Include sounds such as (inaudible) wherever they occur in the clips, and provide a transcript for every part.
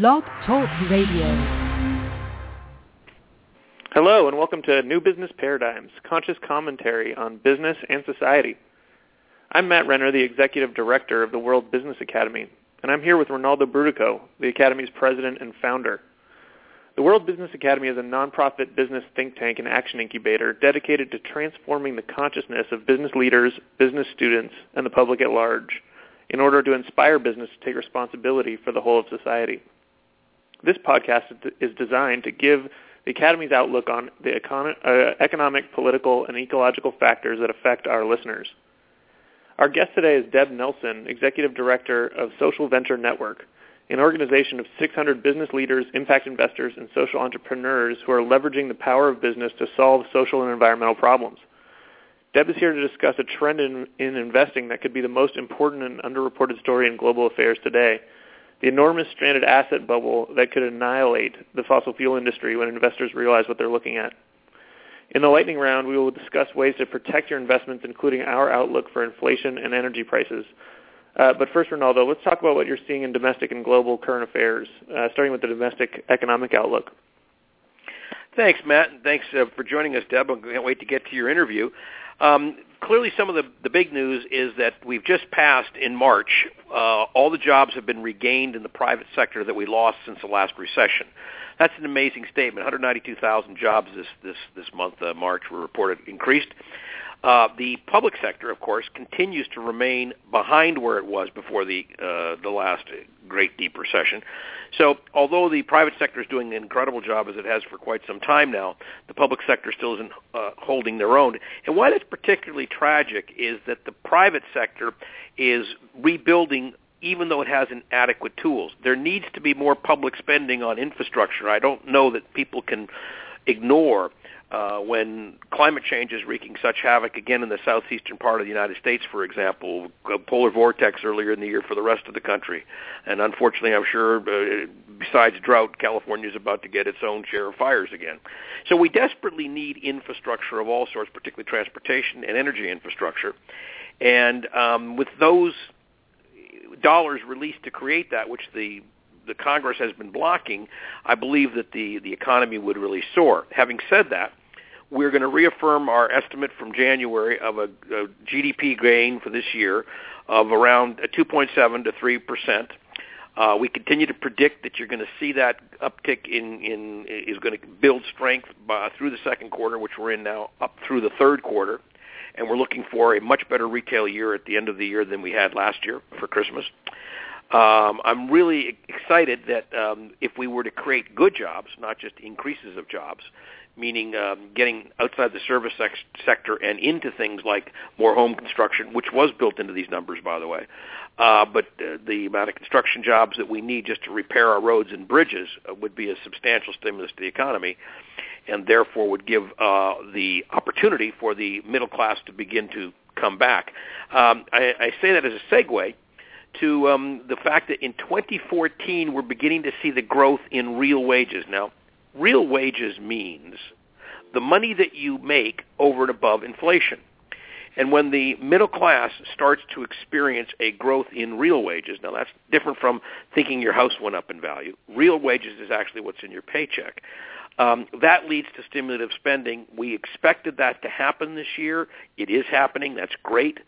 Blog Talk Radio. Hello, and welcome to New Business Paradigms, conscious commentary on business and society. I'm Matt Renner, the Executive Director of the World Business Academy, and I'm here with Rinaldo Brutoco, the Academy's President and Founder. The World Business Academy is a nonprofit business think tank and action incubator dedicated to transforming the consciousness of business leaders, business students, and the public at large in order to inspire business to take responsibility for the whole of society. This podcast is designed to give the Academy's outlook on the econ- uh, economic, political, and ecological factors that affect our listeners. Our guest today is Deb Nelson, Executive Director of Social Venture Network, an organization of 600 business leaders, impact investors, and social entrepreneurs who are leveraging the power of business to solve social and environmental problems. Deb is here to discuss a trend in, in investing that could be the most important and underreported story in global affairs today – the enormous stranded asset bubble that could annihilate the fossil fuel industry when investors realize what they're looking at. In the lightning round, we will discuss ways to protect your investments, including our outlook for inflation and energy prices. Uh, but first, Rinaldo, let's talk about what you're seeing in domestic and global current affairs, uh, starting with the domestic economic outlook. Thanks, Matt, and thanks uh, for joining us, Deb. I can't wait to get to your interview. Um, clearly some of the, the big news is that we've just passed in March, uh, all the jobs have been regained in the private sector that we lost since the last recession. That's an amazing statement. 192,000 jobs this, this, this month, uh, March, were reported increased. Uh, the public sector, of course, continues to remain behind where it was before the uh, the last great deep recession. So, although the private sector is doing an incredible job as it has for quite some time now, the public sector still isn't uh, holding their own. And why that's particularly tragic is that the private sector is rebuilding even though it has inadequate tools. There needs to be more public spending on infrastructure. I don't know that people can ignore uh, when climate change is wreaking such havoc again in the southeastern part of the United States, for example, a polar vortex earlier in the year for the rest of the country. And unfortunately, I'm sure, uh, besides drought, California is about to get its own share of fires again. So we desperately need infrastructure of all sorts, particularly transportation and energy infrastructure. And um, with those dollars released to create that, which the the Congress has been blocking, I believe that the, the economy would really soar. Having said that, we're going to reaffirm our estimate from January of a, a GDP gain for this year of around 2.7 to 3 percent. Uh, we continue to predict that you're going to see that uptick in, in is going to build strength by, through the second quarter, which we're in now, up through the third quarter, and we're looking for a much better retail year at the end of the year than we had last year for Christmas. Um, I'm really excited that um, if we were to create good jobs, not just increases of jobs, meaning um, getting outside the service sector and into things like more home construction, which was built into these numbers, by the way. Uh, but uh, the amount of construction jobs that we need just to repair our roads and bridges uh, would be a substantial stimulus to the economy, and therefore would give uh, the opportunity for the middle class to begin to come back. Um, I, I say that as a segue to um, the fact that in 2014 we're beginning to see the growth in real wages. Now, real wages means the money that you make over and above inflation. And when the middle class starts to experience a growth in real wages, now that's different from thinking your house went up in value. Real wages is actually what's in your paycheck. Um, that leads to stimulative spending. We expected that to happen this year. It is happening. That's great.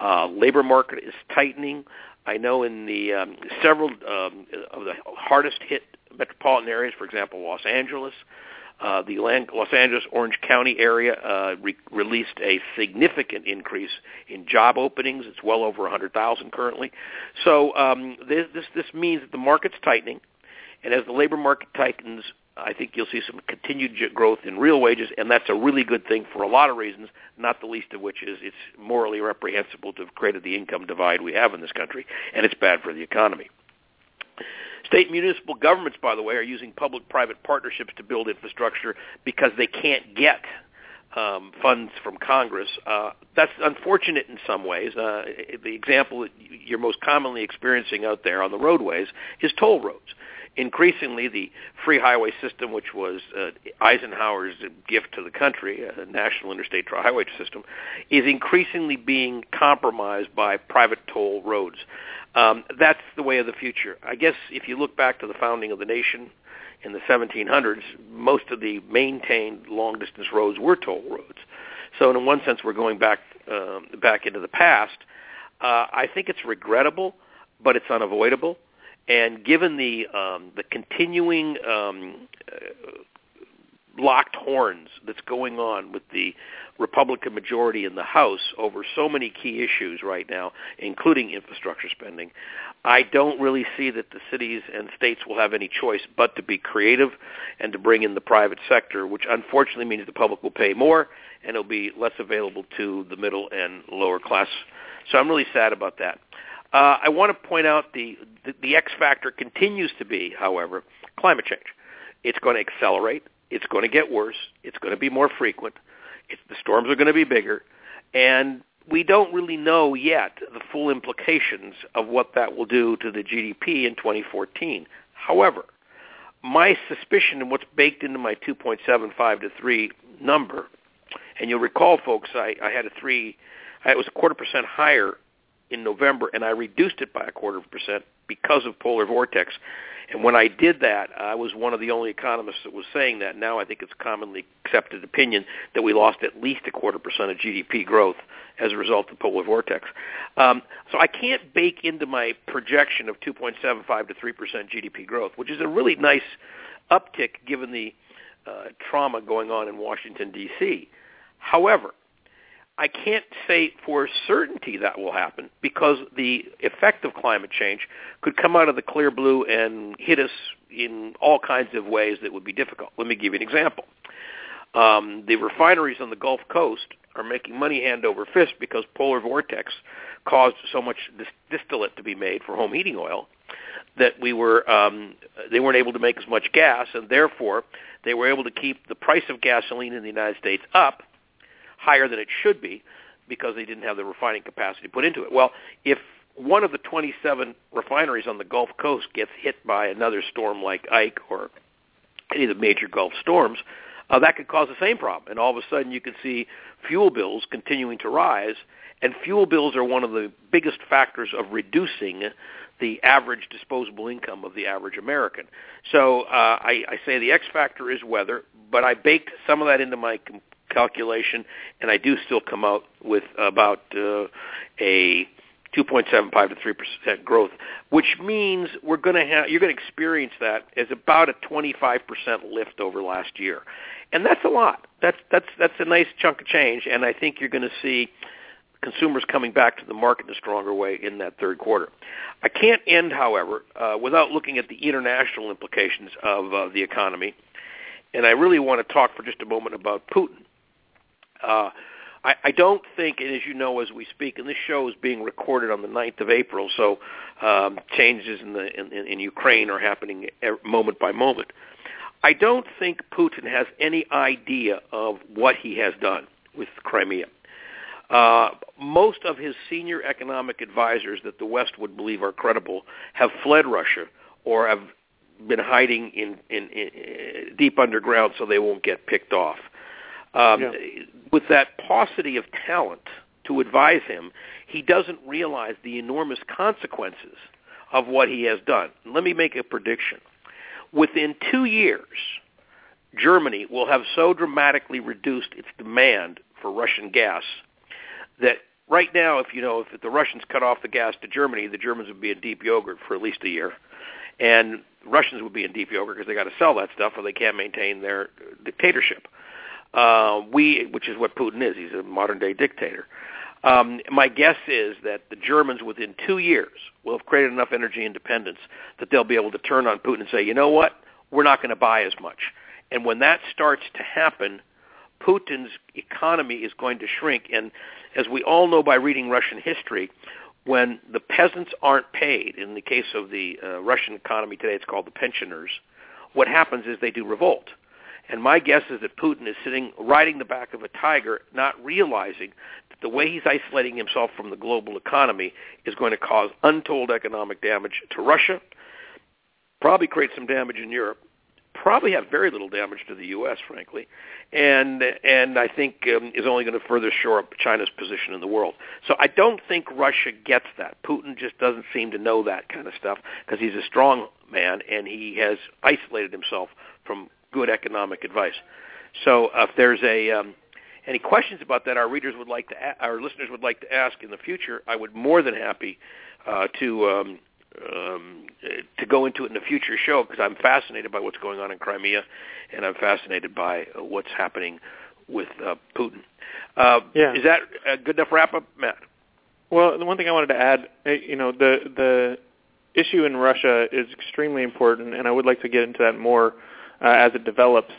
Uh, labor market is tightening. I know in the um, several um, of the hardest hit metropolitan areas, for example, Los Angeles, uh, the Los Angeles Orange County area uh, re- released a significant increase in job openings. It's well over 100,000 currently. So um, this, this this means that the market's tightening, and as the labor market tightens, I think you'll see some continued growth in real wages, and that's a really good thing for a lot of reasons, not the least of which is it's morally reprehensible to have created the income divide we have in this country, and it's bad for the economy. State municipal governments, by the way, are using public-private partnerships to build infrastructure because they can't get um, funds from Congress. Uh, that's unfortunate in some ways. Uh, the example that you're most commonly experiencing out there on the roadways is toll roads. Increasingly, the free highway system, which was uh, Eisenhower's gift to the country, a national interstate highway system, is increasingly being compromised by private toll roads. Um, that's the way of the future. I guess if you look back to the founding of the nation, in the 1700s, most of the maintained long-distance roads were toll roads. So in one sense, we're going back um, back into the past. Uh, I think it's regrettable, but it's unavoidable. And given the um, the continuing um, locked horns that's going on with the Republican majority in the House over so many key issues right now, including infrastructure spending, I don't really see that the cities and states will have any choice but to be creative and to bring in the private sector, which unfortunately means the public will pay more and it'll be less available to the middle and lower class. So I'm really sad about that. Uh, I want to point out the, the, the X factor continues to be, however, climate change. It's going to accelerate. It's going to get worse. It's going to be more frequent. It's, the storms are going to be bigger. And we don't really know yet the full implications of what that will do to the GDP in 2014. However, my suspicion and what's baked into my 2.75 to 3 number, and you'll recall, folks, I, I had a 3, it was a quarter percent higher in November, and I reduced it by a quarter percent because of polar vortex. And when I did that, I was one of the only economists that was saying that. Now I think it's commonly accepted opinion that we lost at least a quarter percent of GDP growth as a result of polar vortex. Um, so I can't bake into my projection of 2.75 to 3 percent GDP growth, which is a really nice uptick given the uh, trauma going on in Washington D.C. However, I can't say for certainty that will happen because the effect of climate change could come out of the clear blue and hit us in all kinds of ways that would be difficult. Let me give you an example. Um, the refineries on the Gulf Coast are making money hand over fist because polar vortex caused so much distillate to be made for home heating oil that we were um, they weren't able to make as much gas, and therefore they were able to keep the price of gasoline in the United States up higher than it should be because they didn't have the refining capacity put into it. Well, if one of the 27 refineries on the Gulf Coast gets hit by another storm like Ike or any of the major Gulf storms, uh, that could cause the same problem. And all of a sudden you can see fuel bills continuing to rise, and fuel bills are one of the biggest factors of reducing the average disposable income of the average American. So uh, I, I say the X factor is weather, but I baked some of that into my calculation, and I do still come out with about uh, a 2.75 to 3 percent growth, which means we're going to have you're going to experience that as about a 25 percent lift over last year, and that's a lot. That's that's that's a nice chunk of change, and I think you're going to see consumers coming back to the market in a stronger way in that third quarter. I can't end, however, uh, without looking at the international implications of uh, the economy, and I really want to talk for just a moment about Putin. Uh, I, don't think, and as you know, as we speak, and this show is being recorded on the 9th of April, so um, changes in, the, in, in Ukraine are happening moment by moment. I don't think Putin has any idea of what he has done with Crimea. Uh, most of his senior economic advisors that the West would believe are credible have fled Russia or have been hiding in, in, in deep underground so they won't get picked off. Um, yeah. With that paucity of talent to advise him, he doesn't realize the enormous consequences of what he has done. Let me make a prediction. Within two years, Germany will have so dramatically reduced its demand for Russian gas that right now, if you know, if the Russians cut off the gas to Germany, the Germans would be in deep yogurt for at least a year, and Russians would be in deep yogurt because they got to sell that stuff or they can't maintain their dictatorship. Uh, we, which is what Putin is, he's a modern day dictator. Um, my guess is that the Germans, within two years, will have created enough energy independence that they'll be able to turn on Putin and say, you know what, we're not going to buy as much. And when that starts to happen, Putin's economy is going to shrink. And as we all know by reading Russian history, when the peasants aren't paid, in the case of the uh, Russian economy today, it's called the pensioners, what happens is they do revolt. And my guess is that Putin is sitting riding the back of a tiger, not realizing that the way he's isolating himself from the global economy is going to cause untold economic damage to Russia, probably create some damage in Europe, probably have very little damage to the U.S., frankly, and and I think um, is only going to further shore up China's position in the world. So I don't think Russia gets that. Putin just doesn't seem to know that kind of stuff because he's a strong man and he has isolated himself from good economic advice. So if there's a um, any questions about that our readers would like to a- our listeners would like to ask in the future, I would more than happy uh, to um, um, to go into it in a future show because I'm fascinated by what's going on in Crimea, and I'm fascinated by what's happening with uh, Putin. Uh, yeah. Is that a good enough wrap up, Matt? Well, the one thing I wanted to add, uh, you know, the the issue in Russia is extremely important, and I would like to get into that more uh, as it develops.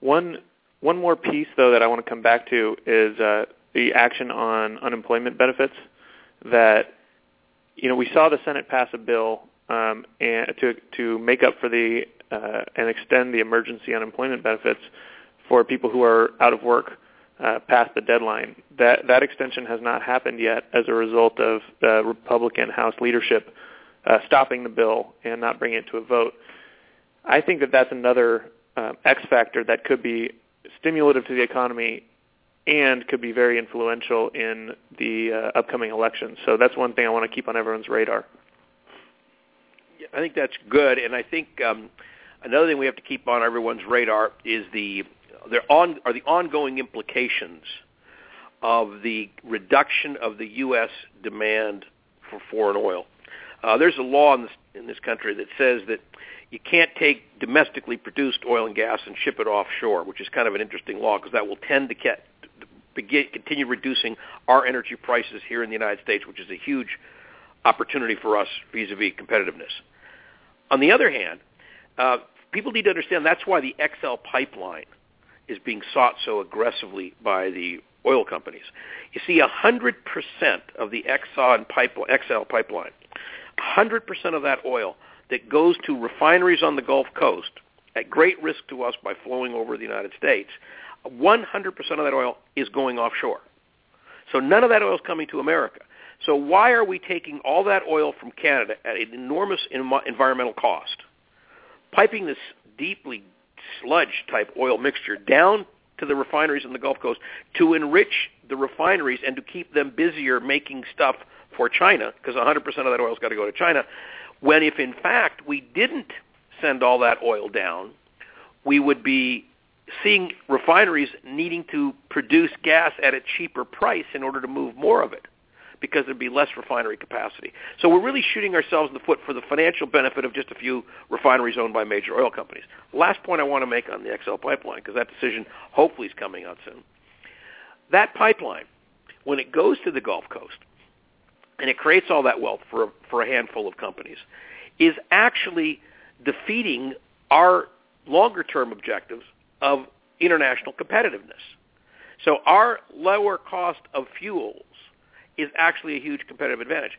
One one more piece, though, that I want to come back to is uh, the action on unemployment benefits that you know, we saw the Senate pass a bill um, and to to make up for the uh, and extend the emergency unemployment benefits for people who are out of work uh, past the deadline. That that extension has not happened yet as a result of the Republican House leadership uh, stopping the bill and not bringing it to a vote. I think that that's another uh, X factor that could be stimulative to the economy and could be very influential in the uh, upcoming elections. So that's one thing I want to keep on everyone's radar. I think that's good, and I think um, another thing we have to keep on everyone's radar is the there on are the ongoing implications of the reduction of the U.S. demand for foreign oil. Uh, there's a law in this, in this country that says that you can't take domestically produced oil and gas and ship it offshore, which is kind of an interesting law because that will tend to get begin, continue reducing our energy prices here in the United States, which is a huge opportunity for us vis-a-vis competitiveness. On the other hand, uh, people need to understand that's why the XL pipeline is being sought so aggressively by the oil companies. You see, 100% of the Exxon pipeline, XL pipeline, 100% of that oil that goes to refineries on the Gulf Coast at great risk to us by flowing over the United States 100% of that oil is going offshore. So none of that oil is coming to America. So why are we taking all that oil from Canada at an enormous environmental cost, piping this deeply sludge-type oil mixture down to the refineries in the Gulf Coast to enrich the refineries and to keep them busier making stuff for China, because 100% of that oil's got to go to China, when if in fact we didn't send all that oil down, we would be seeing refineries needing to produce gas at a cheaper price in order to move more of it because there'd be less refinery capacity. So we're really shooting ourselves in the foot for the financial benefit of just a few refineries owned by major oil companies. Last point I want to make on the XL pipeline, because that decision hopefully is coming out soon. That pipeline, when it goes to the Gulf Coast, and it creates all that wealth for, for a handful of companies, is actually defeating our longer-term objectives of international competitiveness. So our lower cost of fuels is actually a huge competitive advantage.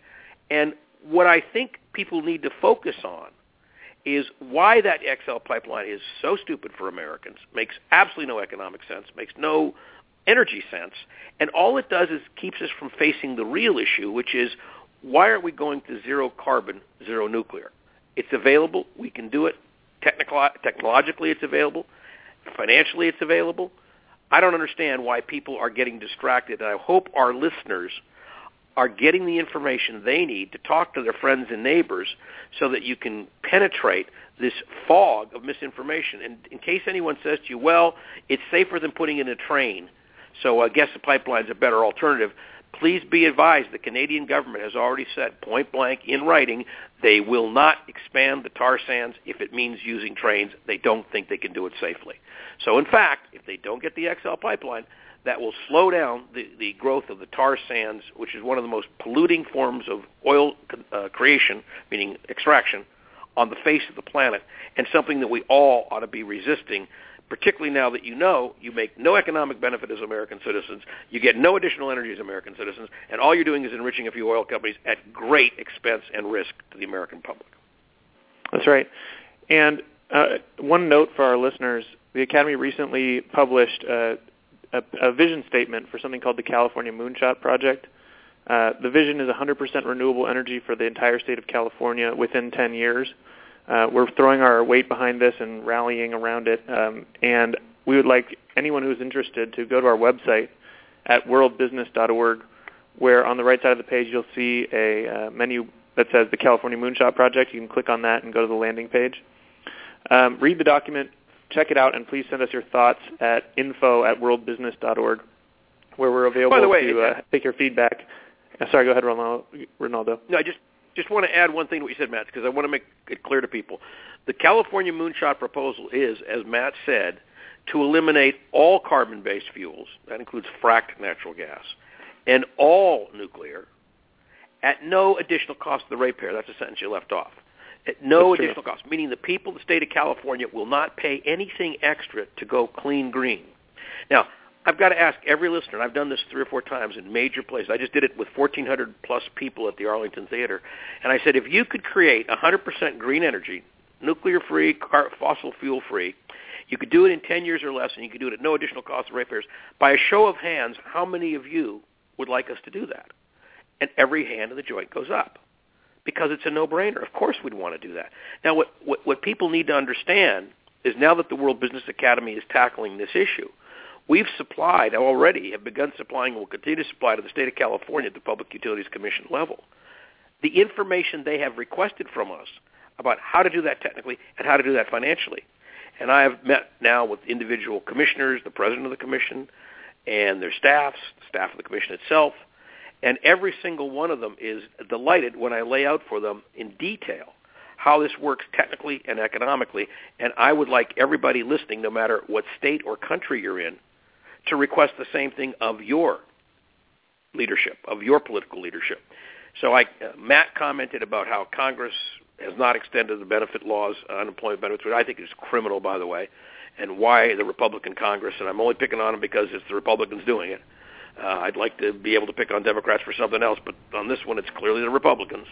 And what I think people need to focus on is why that XL pipeline is so stupid for Americans, makes absolutely no economic sense, makes no energy sense, and all it does is keeps us from facing the real issue, which is why aren't we going to zero carbon, zero nuclear? It's available. We can do it. Technical, technologically, it's available. Financially, it's available. I don't understand why people are getting distracted, and I hope our listeners are getting the information they need to talk to their friends and neighbors so that you can penetrate this fog of misinformation. And in case anyone says to you, well, it's safer than putting in a train, so I guess the pipeline's a better alternative, please be advised the Canadian government has already said point blank in writing they will not expand the tar sands if it means using trains. They don't think they can do it safely. So in fact, if they don't get the XL pipeline, that will slow down the, the growth of the tar sands, which is one of the most polluting forms of oil uh, creation, meaning extraction, on the face of the planet, and something that we all ought to be resisting particularly now that you know you make no economic benefit as American citizens, you get no additional energy as American citizens, and all you're doing is enriching a few oil companies at great expense and risk to the American public. That's right. And uh, one note for our listeners, the Academy recently published a, a, a, vision statement for something called the California Moonshot Project. Uh, the vision is 100% renewable energy for the entire state of California within 10 years. Uh, we're throwing our weight behind this and rallying around it. Um, and we would like anyone who's interested to go to our website at worldbusiness.org, where on the right side of the page you'll see a uh, menu that says the California Moonshot Project. You can click on that and go to the landing page. Um, read the document, check it out, and please send us your thoughts at info at worldbusiness.org, where we're available way, to uh, take your feedback. Uh, sorry, go ahead, Rinaldo. No, I just just want to add one thing to what you said, Matt, because I want to make it clear to people. The California Moonshot proposal is, as Matt said, to eliminate all carbon-based fuels, that includes fracked natural gas, and all nuclear at no additional cost to the ratepayer. That's a sentence you left off. At no That's additional true. cost, meaning the people of the state of California will not pay anything extra to go clean green. Now, I've got to ask every listener, and I've done this three or four times in major places. I just did it with 1,400 plus people at the Arlington Theater. And I said, if you could create 100% green energy, nuclear-free, fossil fuel-free, you could do it in 10 years or less, and you could do it at no additional cost to ratepayers. By a show of hands, how many of you would like us to do that? And every hand in the joint goes up because it's a no-brainer. Of course we'd want to do that. Now, what, what, what people need to understand is now that the World Business Academy is tackling this issue – We've supplied already, have begun supplying, and will continue to supply to the state of California at the Public Utilities Commission level, the information they have requested from us about how to do that technically and how to do that financially. And I have met now with individual commissioners, the president of the commission, and their staffs, the staff of the commission itself, and every single one of them is delighted when I lay out for them in detail how this works technically and economically. And I would like everybody listening, no matter what state or country you're in, to request the same thing of your leadership, of your political leadership. So I, uh, Matt commented about how Congress has not extended the benefit laws, uh, unemployment benefits, which I think is criminal, by the way, and why the Republican Congress, and I'm only picking on them because it's the Republicans doing it. Uh, I'd like to be able to pick on Democrats for something else, but on this one, it's clearly the Republicans.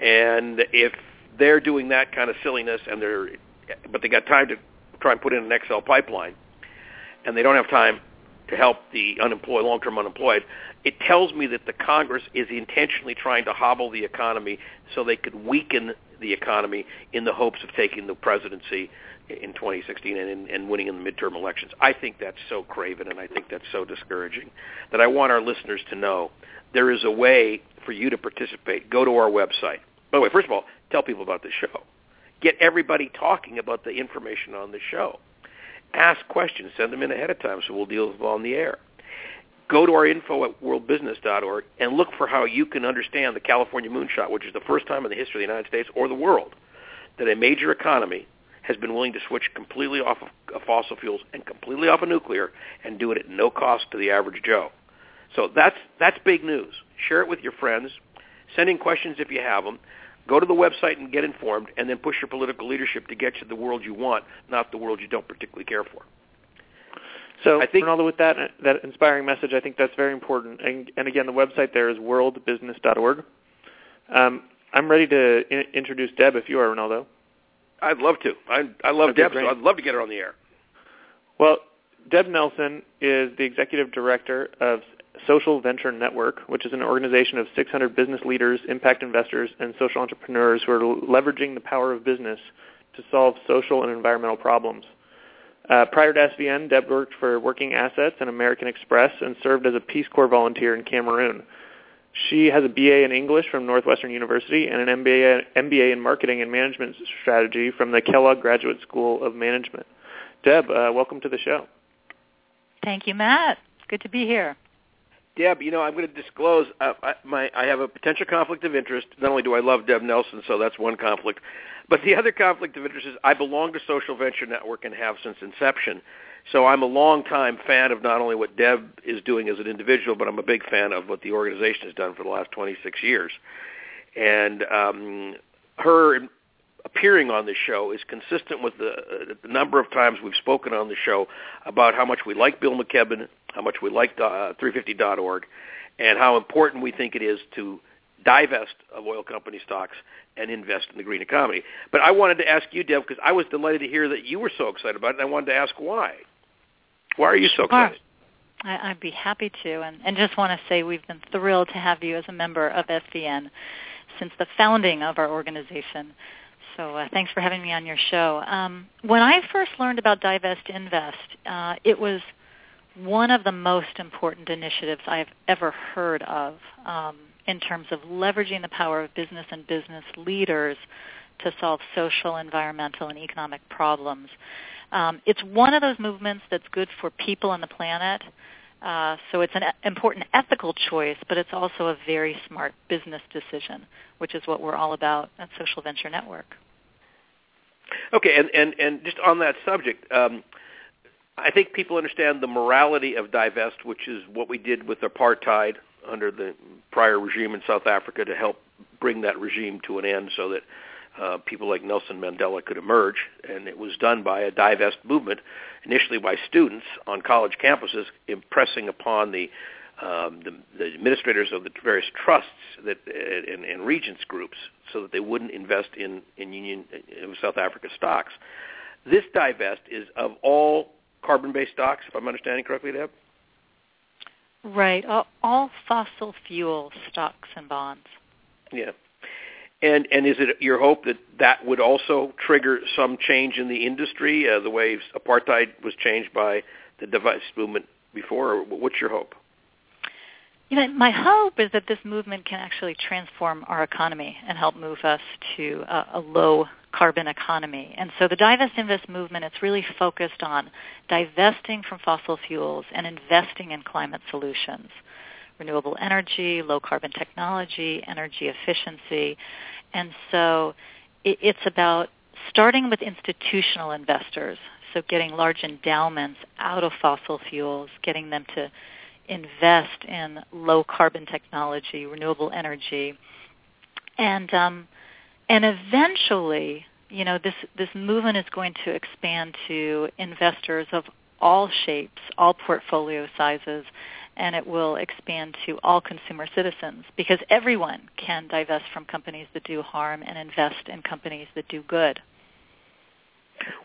And if they're doing that kind of silliness, and they're, but they got time to try and put in an XL pipeline, and they don't have time to help the unemployed, long-term unemployed, it tells me that the Congress is intentionally trying to hobble the economy so they could weaken the economy in the hopes of taking the presidency in 2016 and, and winning in the midterm elections. I think that's so craven and I think that's so discouraging that I want our listeners to know there is a way for you to participate. Go to our website. By the way, first of all, tell people about the show. Get everybody talking about the information on the show. Ask questions. Send them in ahead of time so we'll deal with them on the air. Go to our info at worldbusiness.org and look for how you can understand the California moonshot, which is the first time in the history of the United States or the world that a major economy has been willing to switch completely off of fossil fuels and completely off of nuclear and do it at no cost to the average Joe. So that's that's big news. Share it with your friends. Send in questions if you have them. Go to the website and get informed, and then push your political leadership to get you the world you want, not the world you don't particularly care for. So, I think, Rinaldo, with that that inspiring message, I think that's very important. And, and again, the website there is worldbusiness.org. Um, I'm ready to in- introduce Deb if you are, Rinaldo. I'd love to. I, I love Okay, Deb, great. so I'd love to get her on the air. Well, Deb Nelson is the executive director of Social Venture Network, which is an organization of 600 business leaders, impact investors, and social entrepreneurs who are leveraging the power of business to solve social and environmental problems. Uh, prior to SVN, Deb worked for Working Assets and American Express and served as a Peace Corps volunteer in Cameroon. She has a BA in English from Northwestern University and an MBA, MBA in Marketing and Management Strategy from the Kellogg Graduate School of Management. Deb, uh, welcome to the show. Thank you, Matt. Good to be here. Deb, you know, I'm going to disclose uh, I, my I have a potential conflict of interest. Not only do I love Deb Nelson, so that's one conflict, but the other conflict of interest is I belong to Social Venture Network and have since inception. So I'm a long-time fan of not only what Deb is doing as an individual, but I'm a big fan of what the organization has done for the last 26 years. And um, her appearing on the show is consistent with the, uh, the number of times we've spoken on the show about how much we like Bill McKibben, how much we like uh, 350.org, and how important we think it is to divest of oil company stocks and invest in the green economy. But I wanted to ask you, Deb, because I was delighted to hear that you were so excited about it, and I wanted to ask why. Why are you so excited? I, I'd be happy to, and, and just want to say we've been thrilled to have you as a member of SVN since the founding of our organization. So uh, thanks for having me on your show. Um, when I first learned about Divest Invest, uh, it was one of the most important initiatives I've ever heard of um, in terms of leveraging the power of business and business leaders to solve social, environmental, and economic problems. Um, it's one of those movements that's good for people and the planet. Uh, so it's an important ethical choice, but it's also a very smart business decision, which is what we're all about at Social Venture Network. Okay, and, and, and just on that subject, um, I think people understand the morality of divest, which is what we did with apartheid under the prior regime in South Africa to help bring that regime to an end so that uh, people like Nelson Mandela could emerge. And it was done by a divest movement, initially by students on college campuses, impressing upon the um, the, the administrators of the various trusts that and, and regents groups so that they wouldn't invest in in Union in South Africa stocks. This divest is of all carbon-based stocks, if I'm understanding correctly, Deb. Right, all, all fossil fuel stocks and bonds. Yeah. And and is it your hope that that would also trigger some change in the industry, uh, the way apartheid was changed by the divest movement before? Or what's your hope? You know, my hope is that this movement can actually transform our economy and help move us to a, a low carbon economy. And so the Divest Invest movement, it's really focused on divesting from fossil fuels and investing in climate solutions, renewable energy, low carbon technology, energy efficiency. And so it, it's about starting with institutional investors, so getting large endowments out of fossil fuels, getting them to invest in low carbon technology, renewable energy, and um, and eventually, you know, this this movement is going to expand to investors of all shapes, all portfolio sizes, and it will expand to all consumer citizens because everyone can divest from companies that do harm and invest in companies that do good.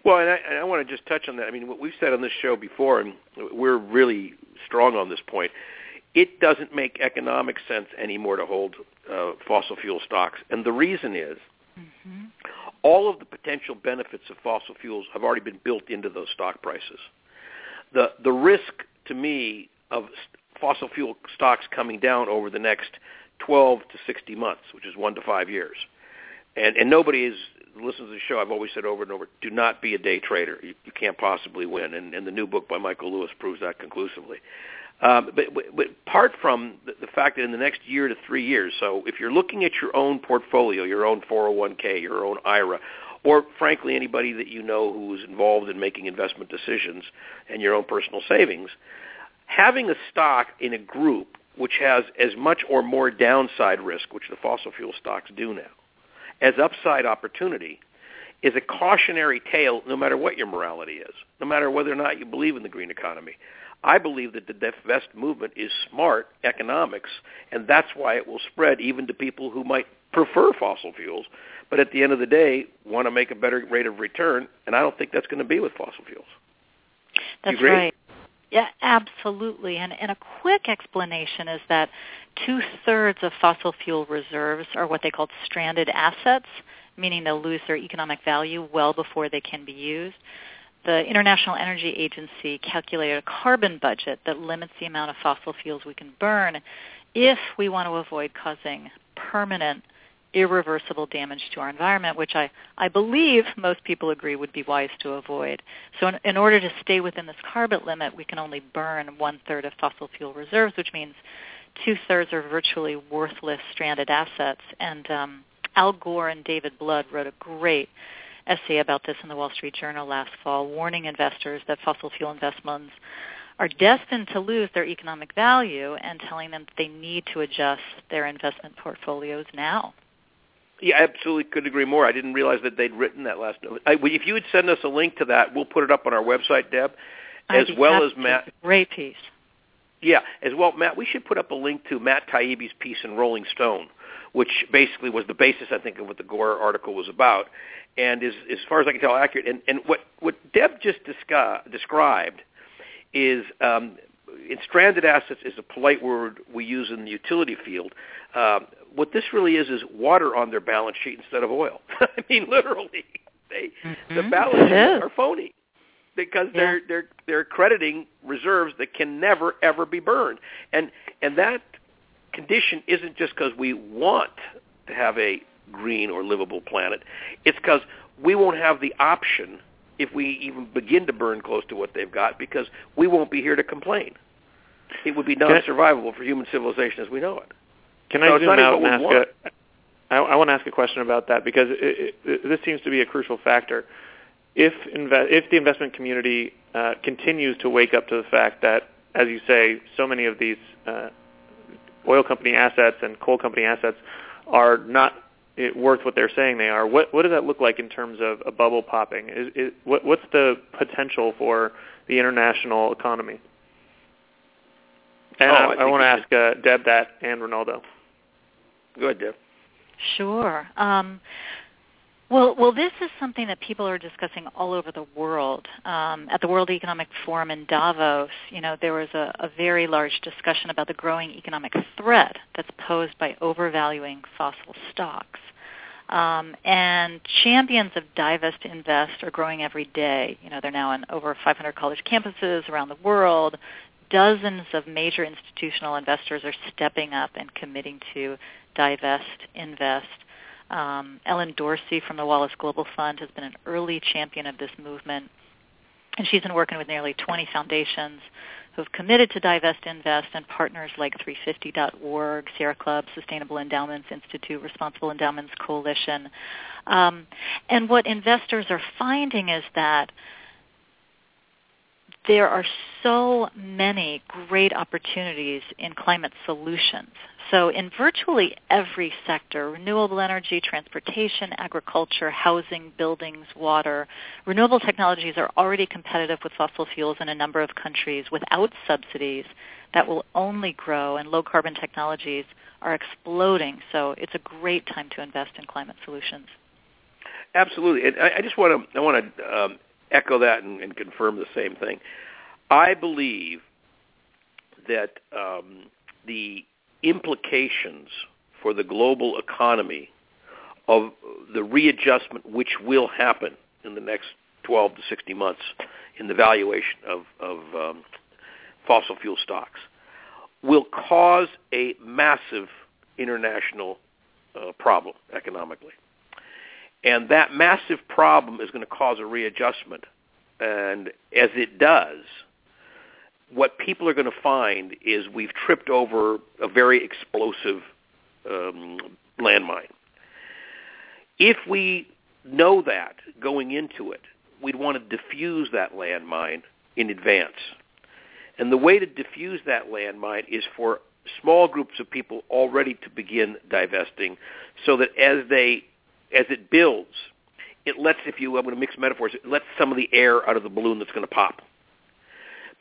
Well, and I, and I want to just touch on that. I mean, what we've said on this show before, and we're really strong on this point, it doesn't make economic sense anymore to hold uh, fossil fuel stocks. And the reason is mm-hmm. all of the potential benefits of fossil fuels have already been built into those stock prices. The, the risk to me of fossil fuel stocks coming down over the next 12 to 60 months, which is one to five years, and, and nobody is listen to the show, I've always said over and over, do not be a day trader. You, you can't possibly win. And, and the new book by Michael Lewis proves that conclusively. Um, but, but, but apart from the, the fact that in the next year to three years, so if you're looking at your own portfolio, your own 401k, your own IRA, or frankly anybody that you know who's involved in making investment decisions and your own personal savings, having a stock in a group which has as much or more downside risk, which the fossil fuel stocks do now, as upside opportunity is a cautionary tale no matter what your morality is, no matter whether or not you believe in the green economy. I believe that the divest movement is smart economics, and that's why it will spread even to people who might prefer fossil fuels, but at the end of the day want to make a better rate of return, and I don't think that's going to be with fossil fuels. That's right. Yeah, absolutely. And, and a quick explanation is that two-thirds of fossil fuel reserves are what they call stranded assets, meaning they'll lose their economic value well before they can be used. The International Energy Agency calculated a carbon budget that limits the amount of fossil fuels we can burn if we want to avoid causing permanent irreversible damage to our environment, which I, I believe most people agree would be wise to avoid. So in, in order to stay within this carbon limit, we can only burn one-third of fossil fuel reserves, which means two-thirds are virtually worthless stranded assets. And um, Al Gore and David Blood wrote a great essay about this in the Wall Street Journal last fall, warning investors that fossil fuel investments are destined to lose their economic value and telling them that they need to adjust their investment portfolios now. Yeah, I absolutely. Could agree more. I didn't realize that they'd written that last note. I, if you would send us a link to that, we'll put it up on our website, Deb, as well as Matt. Great piece. Yeah, as well, Matt. We should put up a link to Matt Taibbi's piece in Rolling Stone, which basically was the basis, I think, of what the Gore article was about, and is, as far as I can tell, accurate. And, and what what Deb just described is um, in stranded assets is a polite word we use in the utility field. Uh, what this really is is water on their balance sheet instead of oil. (laughs) I mean, literally, they mm-hmm. the balance sheets are phony because yeah. they're they're they're crediting reserves that can never ever be burned, and and that condition isn't just because we want to have a green or livable planet. It's because we won't have the option if we even begin to burn close to what they've got because we won't be here to complain. It would be non-survivable for human civilization as we know it. Can I zoom out and ask a, I, I want to ask a question about that because it, it, this seems to be a crucial factor. If inve- if the investment community uh, continues to wake up to the fact that, as you say, so many of these uh, oil company assets and coal company assets are not worth what they're saying they are, what what does that look like in terms of a bubble popping? Is, is, what, what's the potential for the international economy? And oh, I, I, I want to ask uh, Deb that and Ronaldo. Go ahead, Deb. Sure. Um, well, well, this is something that people are discussing all over the world. Um, at the World Economic Forum in Davos, you know, there was a, a very large discussion about the growing economic threat that's posed by overvaluing fossil stocks. Um, and champions of divest invest are growing every day. You know, they're now in over 500 college campuses around the world. Dozens of major institutional investors are stepping up and committing to divest, invest. Um, Ellen Dorsey from the Wallace Global Fund has been an early champion of this movement, and she's been working with nearly 20 foundations who have committed to divest, invest, and partners like 350.org, Sierra Club, Sustainable Endowments Institute, Responsible Endowments Coalition. Um, and what investors are finding is that there are so many great opportunities in climate solutions. So in virtually every sector, renewable energy, transportation, agriculture, housing, buildings, water, renewable technologies are already competitive with fossil fuels in a number of countries without subsidies that will only grow and low carbon technologies are exploding. So it's a great time to invest in climate solutions. Absolutely. And I, I just want to I want to um, echo that and, and confirm the same thing. I believe that um, the implications for the global economy of the readjustment which will happen in the next 12 to 60 months in the valuation of, of um, fossil fuel stocks will cause a massive international uh, problem economically. And that massive problem is going to cause a readjustment. And as it does, what people are going to find is we've tripped over a very explosive um, landmine. If we know that going into it, we'd want to diffuse that landmine in advance. And the way to diffuse that landmine is for small groups of people already to begin divesting so that as they as it builds, it lets, if you, I'm going to mix metaphors, it lets some of the air out of the balloon that's going to pop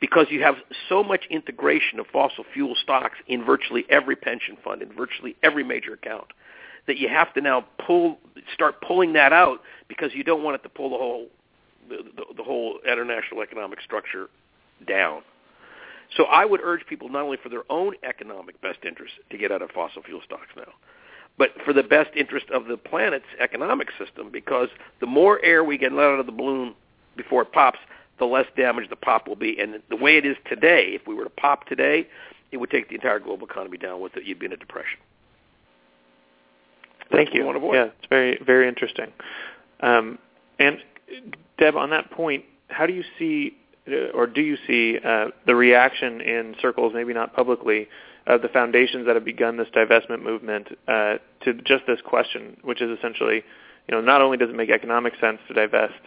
because you have so much integration of fossil fuel stocks in virtually every pension fund, in virtually every major account, that you have to now pull, start pulling that out because you don't want it to pull the whole, the, the, the whole international economic structure down. So I would urge people not only for their own economic best interest to get out of fossil fuel stocks now, but for the best interest of the planet's economic system because the more air we can let out of the balloon before it pops, the less damage the pop will be. And the way it is today, if we were to pop today, it would take the entire global economy down with it. You'd be in a depression. Thank you. Yeah, it's very very interesting. Um, and Deb, on that point, how do you see, uh, or do you see uh, the reaction in circles, maybe not publicly, of the foundations that have begun this divestment movement uh, to just this question, which is essentially, you know, not only does it make economic sense to divest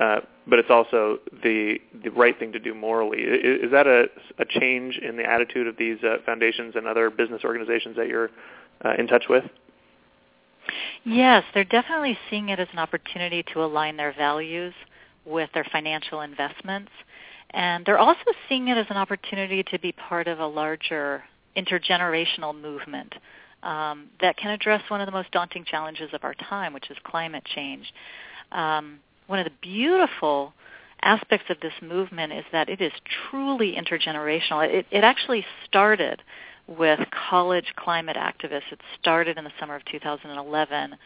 uh, but it's also the the right thing to do morally. Is, is that a, a change in the attitude of these uh, foundations and other business organizations that you're uh, in touch with? Yes, they're definitely seeing it as an opportunity to align their values with their financial investments. And they're also seeing it as an opportunity to be part of a larger intergenerational movement um, that can address one of the most daunting challenges of our time, which is climate change. Um, one of the beautiful aspects of this movement is that it is truly intergenerational. It, it actually started with college climate activists. It started in the summer of 2011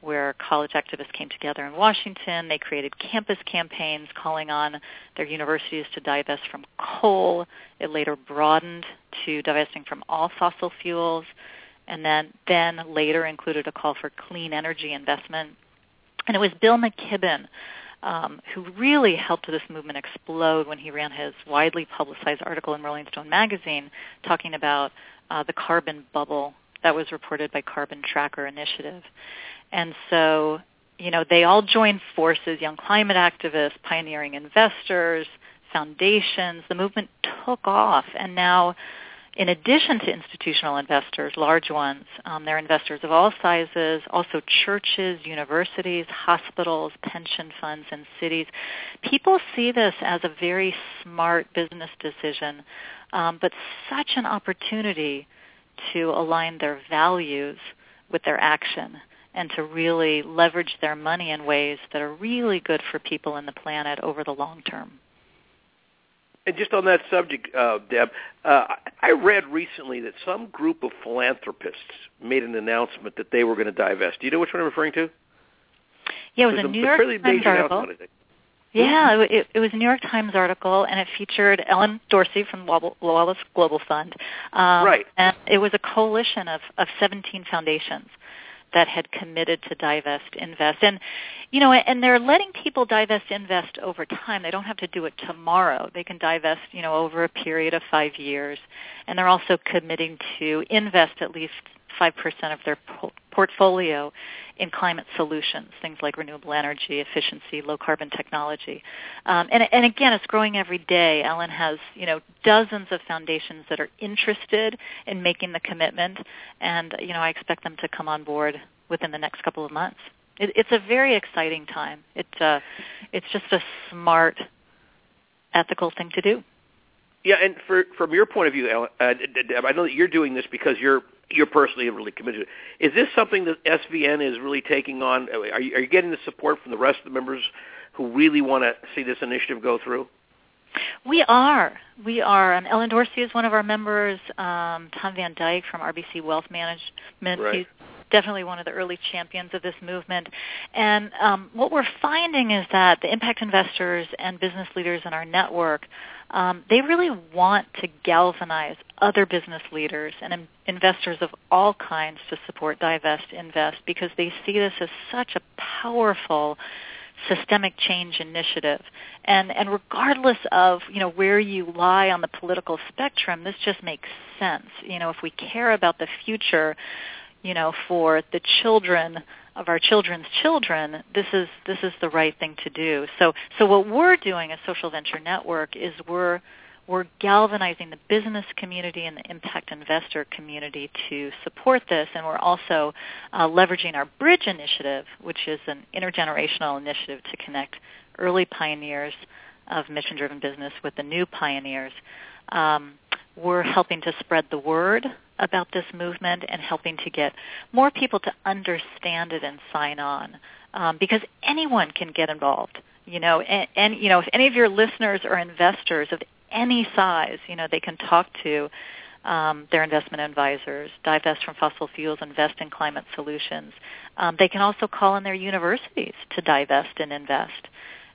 where college activists came together in Washington. They created campus campaigns calling on their universities to divest from coal. It later broadened to divesting from all fossil fuels and then, then later included a call for clean energy investment. And it was Bill McKibben um, who really helped this movement explode when he ran his widely publicized article in Rolling Stone magazine talking about uh, the carbon bubble that was reported by Carbon Tracker Initiative. And so, you know, they all joined forces, young climate activists, pioneering investors, foundations. The movement took off, and now in addition to institutional investors, large ones, um, they're investors of all sizes, also churches, universities, hospitals, pension funds, and cities. People see this as a very smart business decision, um, but such an opportunity to align their values with their action and to really leverage their money in ways that are really good for people and the planet over the long term. And just on that subject, uh, Deb, uh, I read recently that some group of philanthropists made an announcement that they were going to divest. Do you know which one I'm referring to? Yeah, it was, it was a, New York Times article. Yeah, it, it, was a New York Times article, and it featured Ellen Dorsey from Wallace Global Fund. Um, right. And it was a coalition of, of 17 foundations that had committed to divest invest. And you know and they're letting people divest invest over time. They don't have to do it tomorrow. They can divest you know over a period of 5 years. And they're also committing to invest at least 5% of their po- portfolio in climate solutions, things like renewable energy, efficiency, low carbon technology. Um, and, and again, it's growing every day. Ellen has, you know, dozens of foundations that are interested in making the commitment, and, you know, I expect them to come on board within the next couple of months. It, it's a very exciting time. It, uh, it's just a smart, ethical thing to do. Yeah, and for, from your point of view, Ellen, uh, I know that you're doing this because you're you're personally really committed. Is this something that SVN is really taking on? Are you, are you getting the support from the rest of the members who really want to see this initiative go through? We are. We are. Um, Ellen Dorsey is one of our members. Um, Tom Van Dyck from RBC Wealth Management. Right. He's definitely one of the early champions of this movement. And um, what we're finding is that the impact investors and business leaders in our network, um, they really want to galvanize other business leaders and in- investors of all kinds to support Divest Invest because they see this as such a powerful systemic change initiative. And and regardless of, you know, where you lie on the political spectrum, this just makes sense. You know, if we care about the future, you know, for the children of our children's children, this is this is the right thing to do. So so what we're doing as Social Venture Network is we're we're galvanizing the business community and the impact investor community to support this, and we're also uh, leveraging our Bridge initiative, which is an intergenerational initiative to connect early pioneers of mission-driven business with the new pioneers. Um, we're helping to spread the word about this movement and helping to get more people to understand it and sign on um, because anyone can get involved you know and, and you know if any of your listeners are investors of any size you know they can talk to um, their investment advisors, divest from fossil fuels, invest in climate solutions. Um, they can also call in their universities to divest and invest.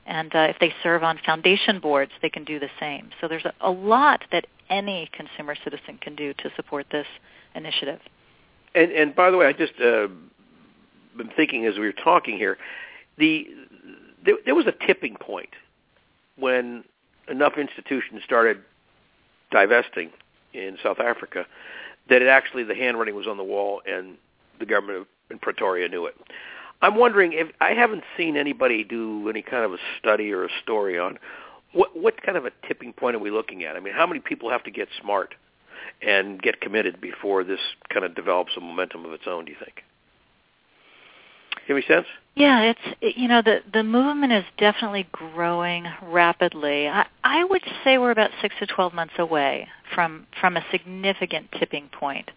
And uh, if they serve on foundation boards, they can do the same. So there's a, a lot that any consumer citizen can do to support this initiative. And, and by the way, I just uh, been thinking as we were talking here, the there, there was a tipping point when enough institutions started divesting in South Africa that it actually the handwriting was on the wall and the government in Pretoria knew it. I'm wondering if I haven't seen anybody do any kind of a study or a story on what what kind of a tipping point are we looking at? I mean, how many people have to get smart and get committed before this kind of develops a momentum of its own? Do you think? Give me sense? Yeah, it's it, you know the the movement is definitely growing rapidly. I I would say we're about six to twelve months away from from a significant tipping point,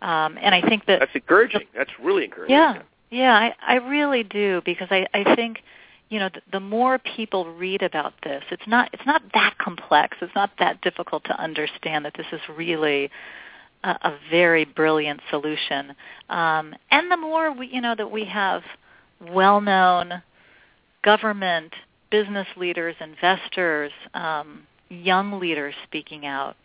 um, and I think that that's encouraging. That's really encouraging. Yeah, yeah, I I really do because I I think you know the, the more people read about this, it's not it's not that complex. It's not that difficult to understand that this is really a, a very brilliant solution. Um, and the more we, you know, that we have well-known government, business leaders, investors, um, young leaders speaking out,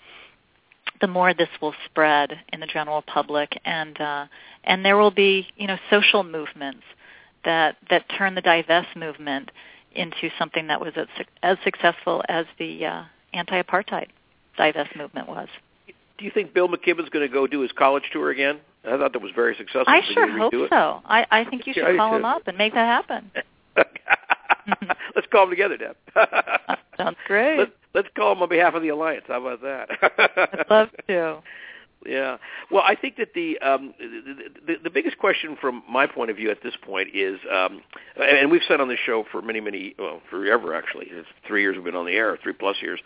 the more this will spread in the general public, and uh, and there will be, you know, social movements that that turned the divest movement into something that was as, as successful as the uh, anti-apartheid divest movement was do you think Bill McKibben's going to go do his college tour again? I thought that was very successful. I sure hope so. I, I think you (laughs) should yeah, call him up and make that happen. (laughs) let's call him together, Deb. (laughs) Sounds great. Let's, let's call him on behalf of the alliance. How about that? I'd love to. Yeah. Well, I think that the, um, the, the the biggest question from my point of view at this point is, um, and we've said on this show for many, many, well, forever actually, it's three years we've been on the air, three plus years,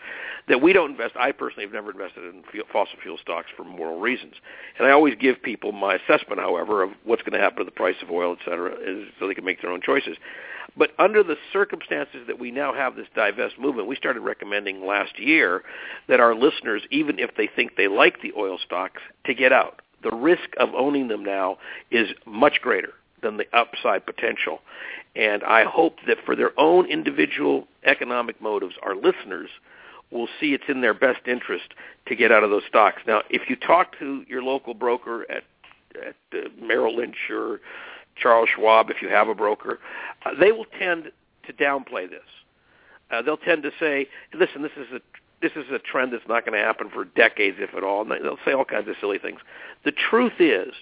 that we don't invest. I personally have never invested in fuel, fossil fuel stocks for moral reasons, and I always give people my assessment, however, of what's going to happen to the price of oil, et cetera, is so they can make their own choices. But under the circumstances that we now have this divest movement, we started recommending last year that our listeners, even if they think they like the oil stocks, to get out. The risk of owning them now is much greater than the upside potential. And I hope that for their own individual economic motives, our listeners will see it's in their best interest to get out of those stocks. Now, if you talk to your local broker at, at uh, Merrill Lynch or Charles Schwab, if you have a broker, uh, they will tend to downplay this. Uh, they'll tend to say, "Listen, this is a this is a trend that's not going to happen for decades, if at all." And they'll say all kinds of silly things. The truth is,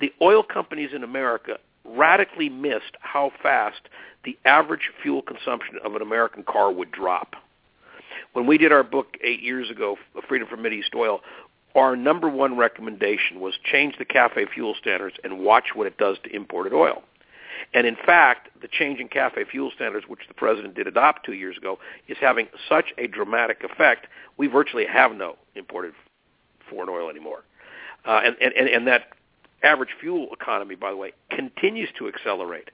the oil companies in America radically missed how fast the average fuel consumption of an American car would drop. When we did our book eight years ago, Freedom from Mideast Oil, our number one recommendation was change the CAFE fuel standards and watch what it does to imported oil. And in fact, the change in CAFE fuel standards, which the president did adopt two years ago, is having such a dramatic effect, we virtually have no imported foreign oil anymore. Uh, and, and, and that average fuel economy, by the way, continues to accelerate.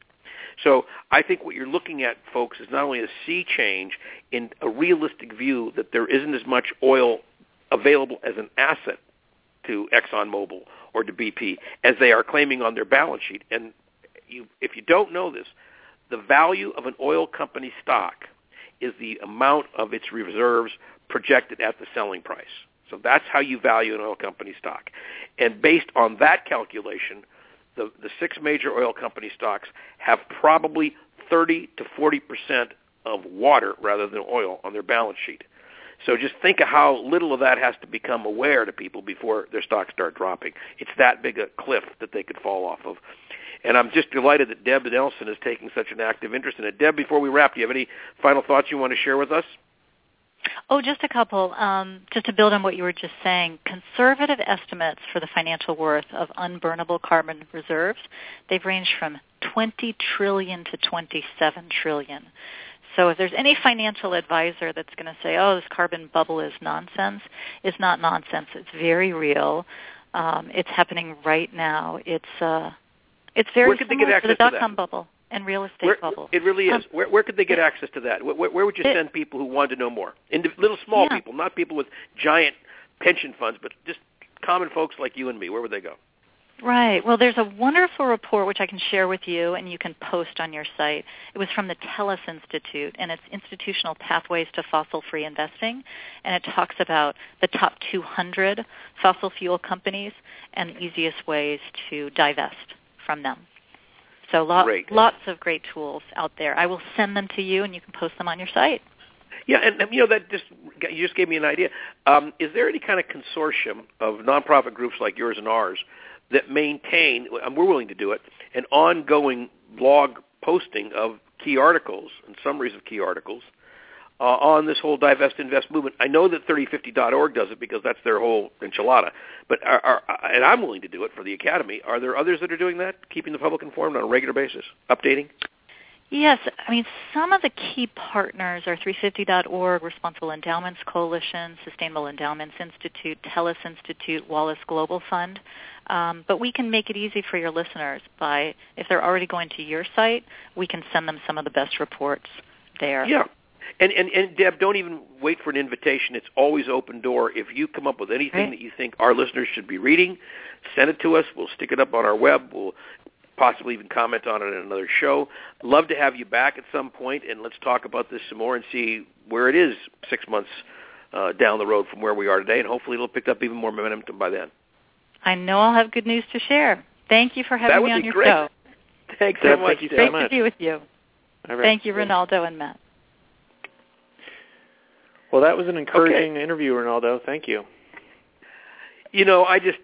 So I think what you're looking at, folks, is not only a sea change in a realistic view that there isn't as much oil available as an asset to ExxonMobil or to BP as they are claiming on their balance sheet. And you, if you don't know this, the value of an oil company stock is the amount of its reserves projected at the selling price. So that's how you value an oil company stock. And based on that calculation, the, the six major oil company stocks have probably 30 to 40 percent of water rather than oil on their balance sheet. So just think of how little of that has to become aware to people before their stocks start dropping. It's that big a cliff that they could fall off of. And I'm just delighted that Deb Nelson is taking such an active interest in it. Deb, before we wrap, do you have any final thoughts you want to share with us? Oh, just a couple. Um, just to build on what you were just saying, conservative estimates for the financial worth of unburnable carbon reserves, they've ranged from 20 trillion to 27 trillion. So if there's any financial advisor that's going to say, "Oh, this carbon bubble is nonsense," it's not nonsense. It's very real. Um, it's happening right now. It's uh, it's very where could similar they get to the dot-com bubble and real estate where, bubble. It really um, is. Where, where could they get access to that? Where, where would you it, send people who wanted to know more? Indiv- little small yeah. people, not people with giant pension funds, but just common folks like you and me. Where would they go? Right. Well, there's a wonderful report which I can share with you and you can post on your site. It was from the Tellus Institute and it's Institutional Pathways to Fossil-Free Investing and it talks about the top 200 fossil fuel companies and the easiest ways to divest from them. So lo- lots of great tools out there. I will send them to you and you can post them on your site. Yeah, and you know that just you just gave me an idea. Um, is there any kind of consortium of nonprofit groups like yours and ours that maintain, and we're willing to do it, an ongoing blog posting of key articles and summaries of key articles uh, on this whole divest invest movement. I know that 350.org does it because that's their whole enchilada. But are, are, and I'm willing to do it for the Academy. Are there others that are doing that, keeping the public informed on a regular basis, updating? Yes, I mean some of the key partners are 350.org, Responsible Endowments Coalition, Sustainable Endowments Institute, Tellus Institute, Wallace Global Fund. Um, but we can make it easy for your listeners by, if they're already going to your site, we can send them some of the best reports there. Yeah. And, and, and Deb, don't even wait for an invitation. It's always open door. If you come up with anything right. that you think our listeners should be reading, send it to us. We'll stick it up on our web. We'll possibly even comment on it in another show. Love to have you back at some point, and let's talk about this some more and see where it is six months uh, down the road from where we are today, and hopefully it'll pick up even more momentum by then. I know I'll have good news to share. Thank you for having that would me on be your great. show. Thanks so Deb, much. thank you so Great much. to be with you. All right. Thank you, Rinaldo and Matt. Well, that was an encouraging interview, Rinaldo. Thank you. You know, I just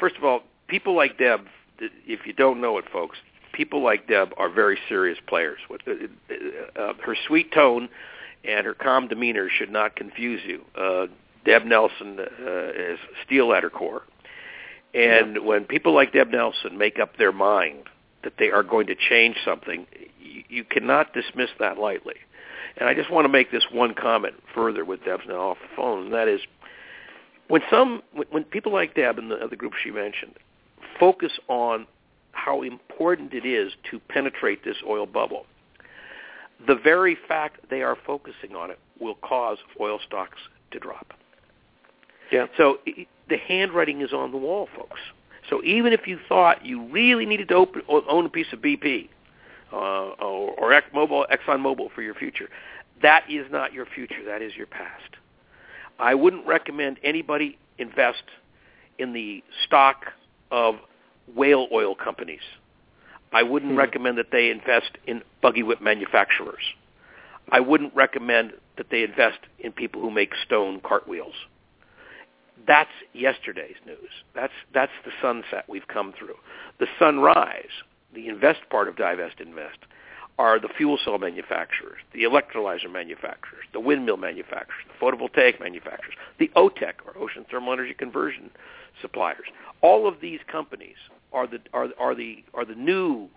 first of all, people like Deb. If you don't know it, folks, people like Deb are very serious players. With uh, uh, her sweet tone and her calm demeanor should not confuse you. Uh, Deb Nelson uh, is steel at her core, and when people like Deb Nelson make up their mind that they are going to change something, you, you cannot dismiss that lightly. And I just want to make this one comment further with Deb's now off the phone, and that is when some when people like Deb and the other group she mentioned focus on how important it is to penetrate this oil bubble, the very fact they are focusing on it will cause oil stocks to drop. Yeah. So i the handwriting is on the wall, folks. So even if you thought you really needed to open, own a piece of BP uh, or, or ExxonMobil, ExxonMobil for your future, that is not your future. That is your past. I wouldn't recommend anybody invest in the stock of whale oil companies. I wouldn't Hmm. recommend that they invest in buggy whip manufacturers. I wouldn't recommend that they invest in people who make stone cartwheels. That's yesterday's news. That's that's the sunset we've come through. The sunrise, the invest part of divest invest, are the fuel cell manufacturers, the electrolyzer manufacturers, the windmill manufacturers, the photovoltaic manufacturers, the OTEC or ocean thermal energy conversion suppliers. All of these companies are the are are the are the new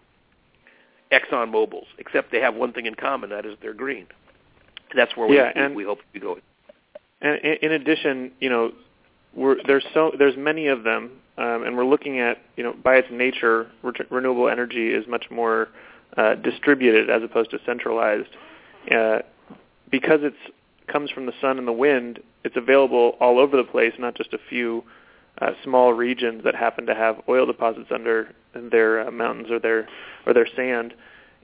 Exxon Mobil's, except they have one thing in common, that is they're green. That's where we, Yeah, we, and- we hope to go. And in in addition, you know, we're, there's so there's many of them, um, and we're looking at you know by its nature, re- renewable energy is much more uh, distributed as opposed to centralized. Uh, because it comes from the sun and the wind, it's available all over the place, not just a few uh, small regions that happen to have oil deposits under their uh, mountains or their or their sand,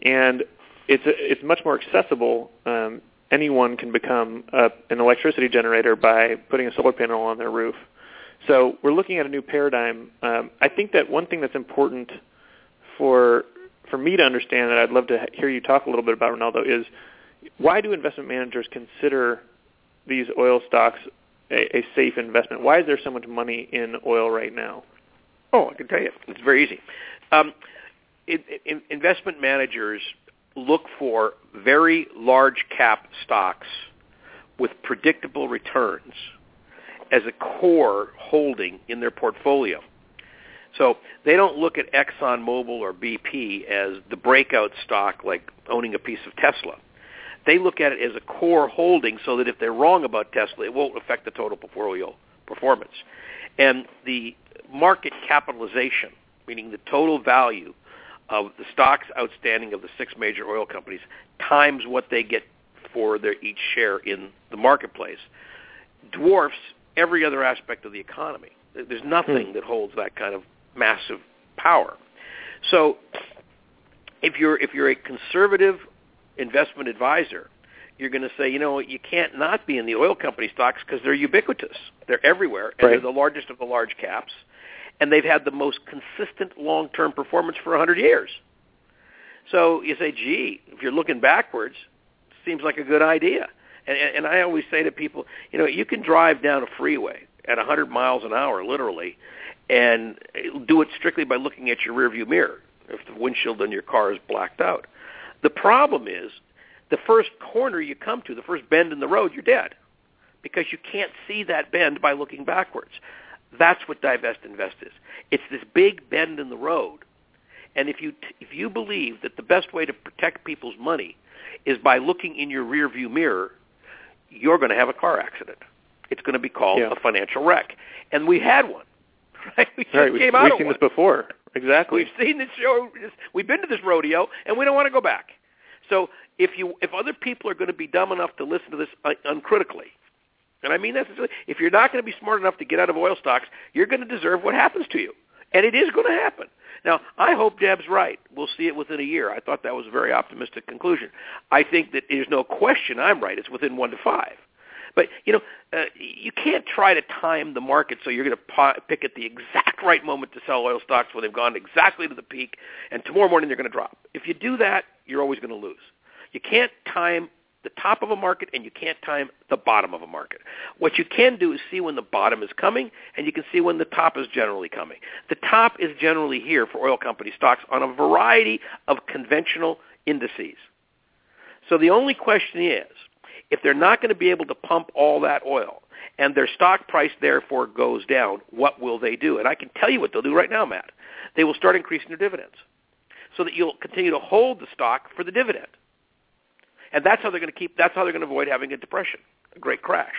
and it's it's much more accessible. Um, anyone can become a, an electricity generator by putting a solar panel on their roof. So we're looking at a new paradigm. Um, I think that one thing that's important for for me to understand that I'd love to hear you talk a little bit about Rinaldo is why do investment managers consider these oil stocks a, a safe investment? Why is there so much money in oil right now? Oh, I can tell you. It's very easy. Um, it, it, investment managers look for very large cap stocks with predictable returns as a core holding in their portfolio. So they don't look at ExxonMobil or BP as the breakout stock like owning a piece of Tesla. They look at it as a core holding so that if they're wrong about Tesla, it won't affect the total portfolio performance. And the market capitalization, meaning the total value of the stocks outstanding of the six major oil companies times what they get for their each share in the marketplace, dwarfs every other aspect of the economy. There's nothing Hmm. that holds that kind of massive power. So if you're if you're a conservative investment advisor, you're going to say, you know, you can't not be in the oil company stocks because they're ubiquitous. They're everywhere, and Right. they're the largest of the large caps, and they've had the most consistent long-term performance for 100 years. So you say, gee, if you're looking backwards, it seems like a good idea. And, and, and I always say to people, you know, you can drive down a freeway at 100 miles an hour, literally, and do it strictly by looking at your rearview mirror if the windshield on your car is blacked out. The problem is the first corner you come to, the first bend in the road, you're dead because you can't see that bend by looking backwards. That's what divest invest is. It's this big bend in the road. And if you if you believe that the best way to protect people's money is by looking in your rearview mirror, you're going to have a car accident. It's going to be called Yeah. a financial wreck. And we had one. (laughs) Right? We just Right, we, came we've of seen one. this before. Exactly. We've seen this show. We've been to this rodeo, and we don't want to go back. So if you if other people are going to be dumb enough to listen to this un- uncritically, and I mean that if you're not going to be smart enough to get out of oil stocks, you're going to deserve what happens to you, and it is going to happen. Now, I hope Deb's right. We'll see it within a year. I thought that was a very optimistic conclusion. I think that there's no question I'm right. It's within one to five. But you know, uh, you can't try to time the market so you're going to pick at the exact right moment to sell oil stocks when they've gone exactly to the peak, and tomorrow morning they're going to drop. If you do that, you're always going to lose. You can't time the top of a market, and you can't time the bottom of a market. What you can do is see when the bottom is coming, and you can see when the top is generally coming. The top is generally here for oil company stocks on a variety of conventional indices. So the only question is, if they're not going to be able to pump all that oil and their stock price therefore goes down, what will they do? And I can tell you what they'll do right now, Matt. They will start increasing their dividends so that you'll continue to hold the stock for the dividend. And that's how they're going to keep that's how they're going to avoid having a depression, a great crash.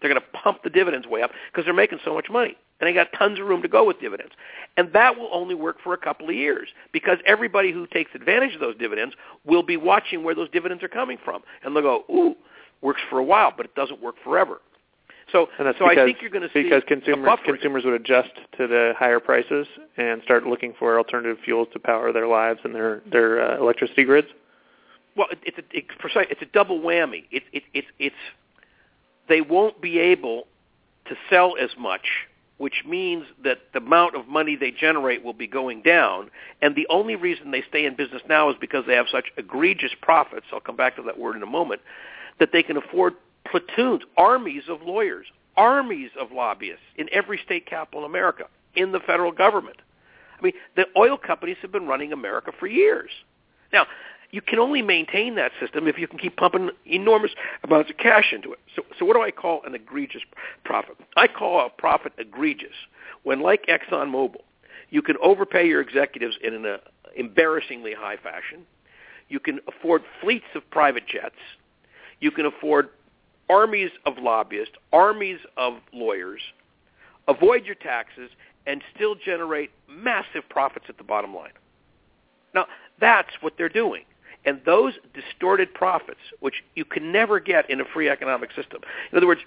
They're going to pump the dividends way up because they're making so much money. And they got tons of room to go with dividends. And that will only work for a couple of years because everybody who takes advantage of those dividends will be watching where those dividends are coming from. And they'll go, ooh, works for a while, but it doesn't work forever. So, so because, I think you're going to see because consumers consumers would adjust to the higher prices and start looking for alternative fuels to power their lives and their their uh, electricity grids. Well, it, it's a it's precise. It's a double whammy. It, it, it's it's they won't be able to sell as much, which means that the amount of money they generate will be going down. And the only reason they stay in business now is because they have such egregious profits. I'll come back to that word in a moment. That they can afford platoons, armies of lawyers, armies of lobbyists in every state capital in America, in the federal government. I mean, the oil companies have been running America for years. Now, you can only maintain that system if you can keep pumping enormous amounts of cash into it. So, so what do I call an egregious profit? I call a profit egregious when, like ExxonMobil, you can overpay your executives in an uh, embarrassingly high fashion. You can afford fleets of private jets. You can afford armies of lobbyists, armies of lawyers, avoid your taxes, and still generate massive profits at the bottom line. Now, that's what they're doing. And those distorted profits, which you can never get in a free economic system. In other words,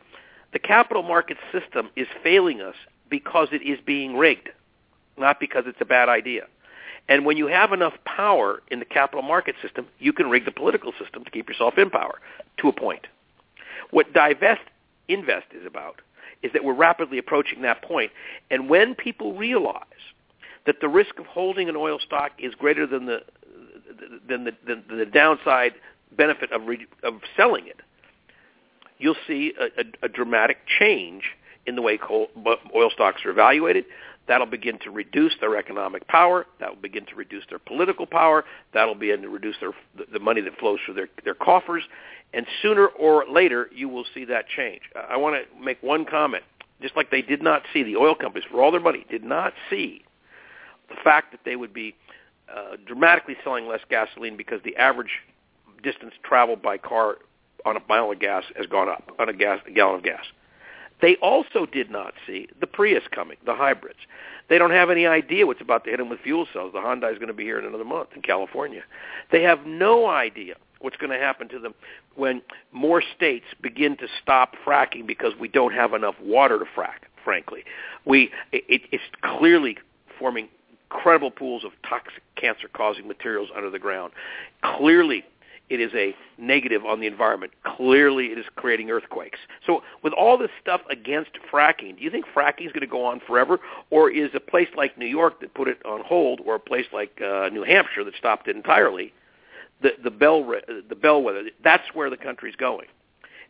the capital market system is failing us because it is being rigged, not because it's a bad idea. And when you have enough power in the capital market system, you can rig the political system to keep yourself in power to a point. What divest invest is about is that we're rapidly approaching that point. And when people realize that the risk of holding an oil stock is greater than the than the, than the downside benefit of re, of selling it, you'll see a, a, a dramatic change in the way coal, oil stocks are evaluated. That'll begin to reduce their economic power. That will begin to reduce their political power. That'll begin to reduce their the, money that flows through their their coffers. And sooner or later, you will see that change. I want to make one comment. Just like they did not see the oil companies for all their money did not see the fact that they would be uh, dramatically selling less gasoline because the average distance traveled by car on a mile of gas has gone up on a, gas, a gallon of gas. They also did not see the Prius coming, the hybrids. They don't have any idea what's about to hit them with fuel cells. The Hyundai is going to be here in another month in California. They have no idea what's going to happen to them when more states begin to stop fracking because we don't have enough water to frack. Frankly, we it, it's clearly forming incredible pools of toxic cancer-causing materials under the ground. Clearly, it is a negative on the environment. Clearly, it is creating earthquakes. So with all this stuff against fracking, do you think fracking is going to go on forever? Or is a place like New York that put it on hold, or a place like uh, New Hampshire that stopped it entirely, the, the, bell, the bellwether, that's where the country's going.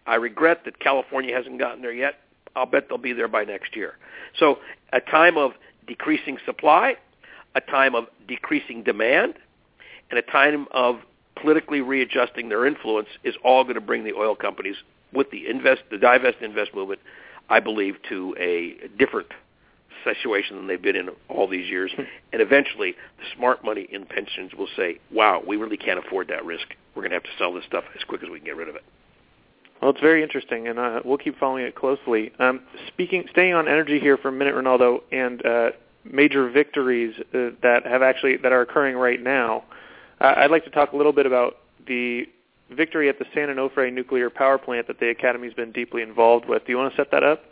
I regret that California hasn't gotten there yet. I'll bet they'll be there by next year. So a time of decreasing supply, a time of decreasing demand, and a time of politically readjusting their influence is all going to bring the oil companies with the invest, the divest invest movement, I believe, to a different situation than they've been in all these years. Hmm. And eventually, the smart money in pensions will say, "Wow, we really can't afford that risk. We're going to have to sell this stuff as quick as we can get rid of it." Well, it's very interesting, and uh, we'll keep following it closely. Um, speaking, staying on energy here for a minute, Rinaldo, and uh, major victories uh, that have actually that are occurring right now. Uh, I'd like to talk a little bit about the victory at the San Onofre nuclear power plant that the Academy's been deeply involved with. Do you want to set that up?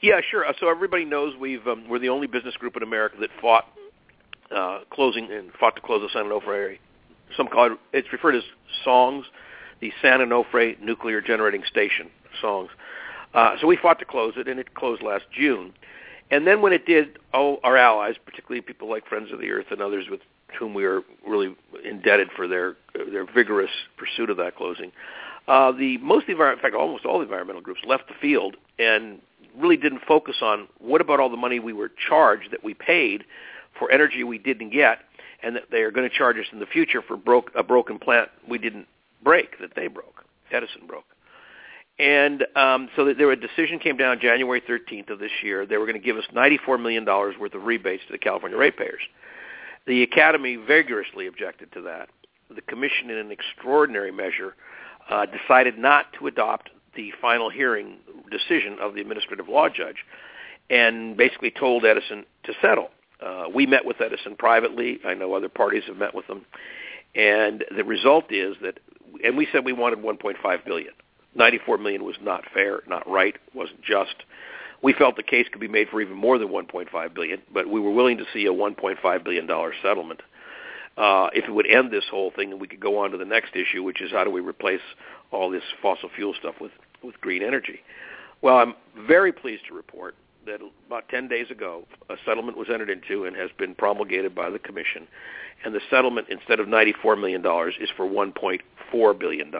Yeah, sure. Uh, so everybody knows we've um, we're the only business group in America that fought uh, closing and fought to close the San Onofre. Some call it it's referred as SONGS, the San Onofre nuclear generating station SONGS. Uh, so we fought to close it, and it closed last June. And then when it did, all our allies, particularly people like Friends of the Earth and others with whom we are really indebted for their their vigorous pursuit of that closing, uh, the most the in fact almost all the environmental groups left the field and really didn't focus on what about all the money we were charged that we paid for energy we didn't get, and that they are going to charge us in the future for broke a broken plant we didn't break that they broke, Edison broke. And um, so there, a decision came down January 13th of this year. They were going to give us $94 million worth of rebates to the California ratepayers. The Academy vigorously objected to that. The Commission, in an extraordinary measure, uh, decided not to adopt the final hearing decision of the administrative law judge and basically told Edison to settle. Uh, we met with Edison privately. I know other parties have met with them. And the result is that, and we said we wanted 1.5 billion. 94 million was not fair, not right, wasn't just. We felt the case could be made for even more than 1.5 billion, but we were willing to see a 1.5 billion dollar settlement. Uh, if it would end this whole thing, and we could go on to the next issue, which is how do we replace all this fossil fuel stuff with with green energy. Well, I'm very pleased to report that about 10 days ago, a settlement was entered into and has been promulgated by the Commission, and the settlement, instead of $94 million, is for $1.4 billion.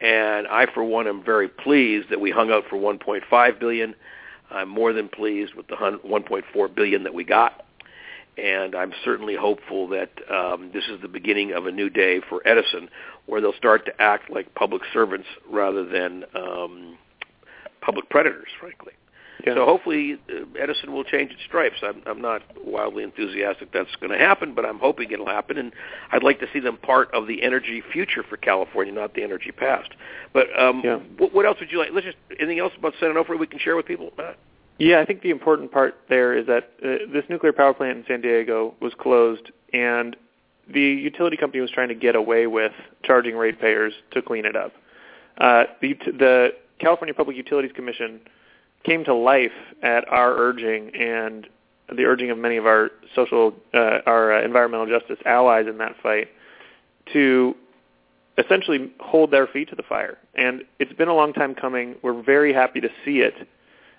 And I, for one, am very pleased that we hung out for 1.5 billion. I'm more than pleased with the 1.4 billion that we got, and I'm certainly hopeful that um, this is the beginning of a new day for Edison, where they'll start to act like public servants rather than um, public predators, frankly. Yeah. So hopefully uh, Edison will change its stripes. I'm, I'm not wildly enthusiastic that's going to happen, but I'm hoping it'll happen, and I'd like to see them part of the energy future for California, not the energy past. But um, yeah. what, what else would you like? Let's just anything else about San Onofre we can share with people, Matt? Yeah, I think the important part there is that uh, this nuclear power plant in San Diego was closed, and the utility company was trying to get away with charging ratepayers to clean it up. Uh, the, the California Public Utilities Commission came to life at our urging and the urging of many of our social, uh, our uh, environmental justice allies in that fight to essentially hold their feet to the fire. And it's been a long time coming. We're very happy to see it.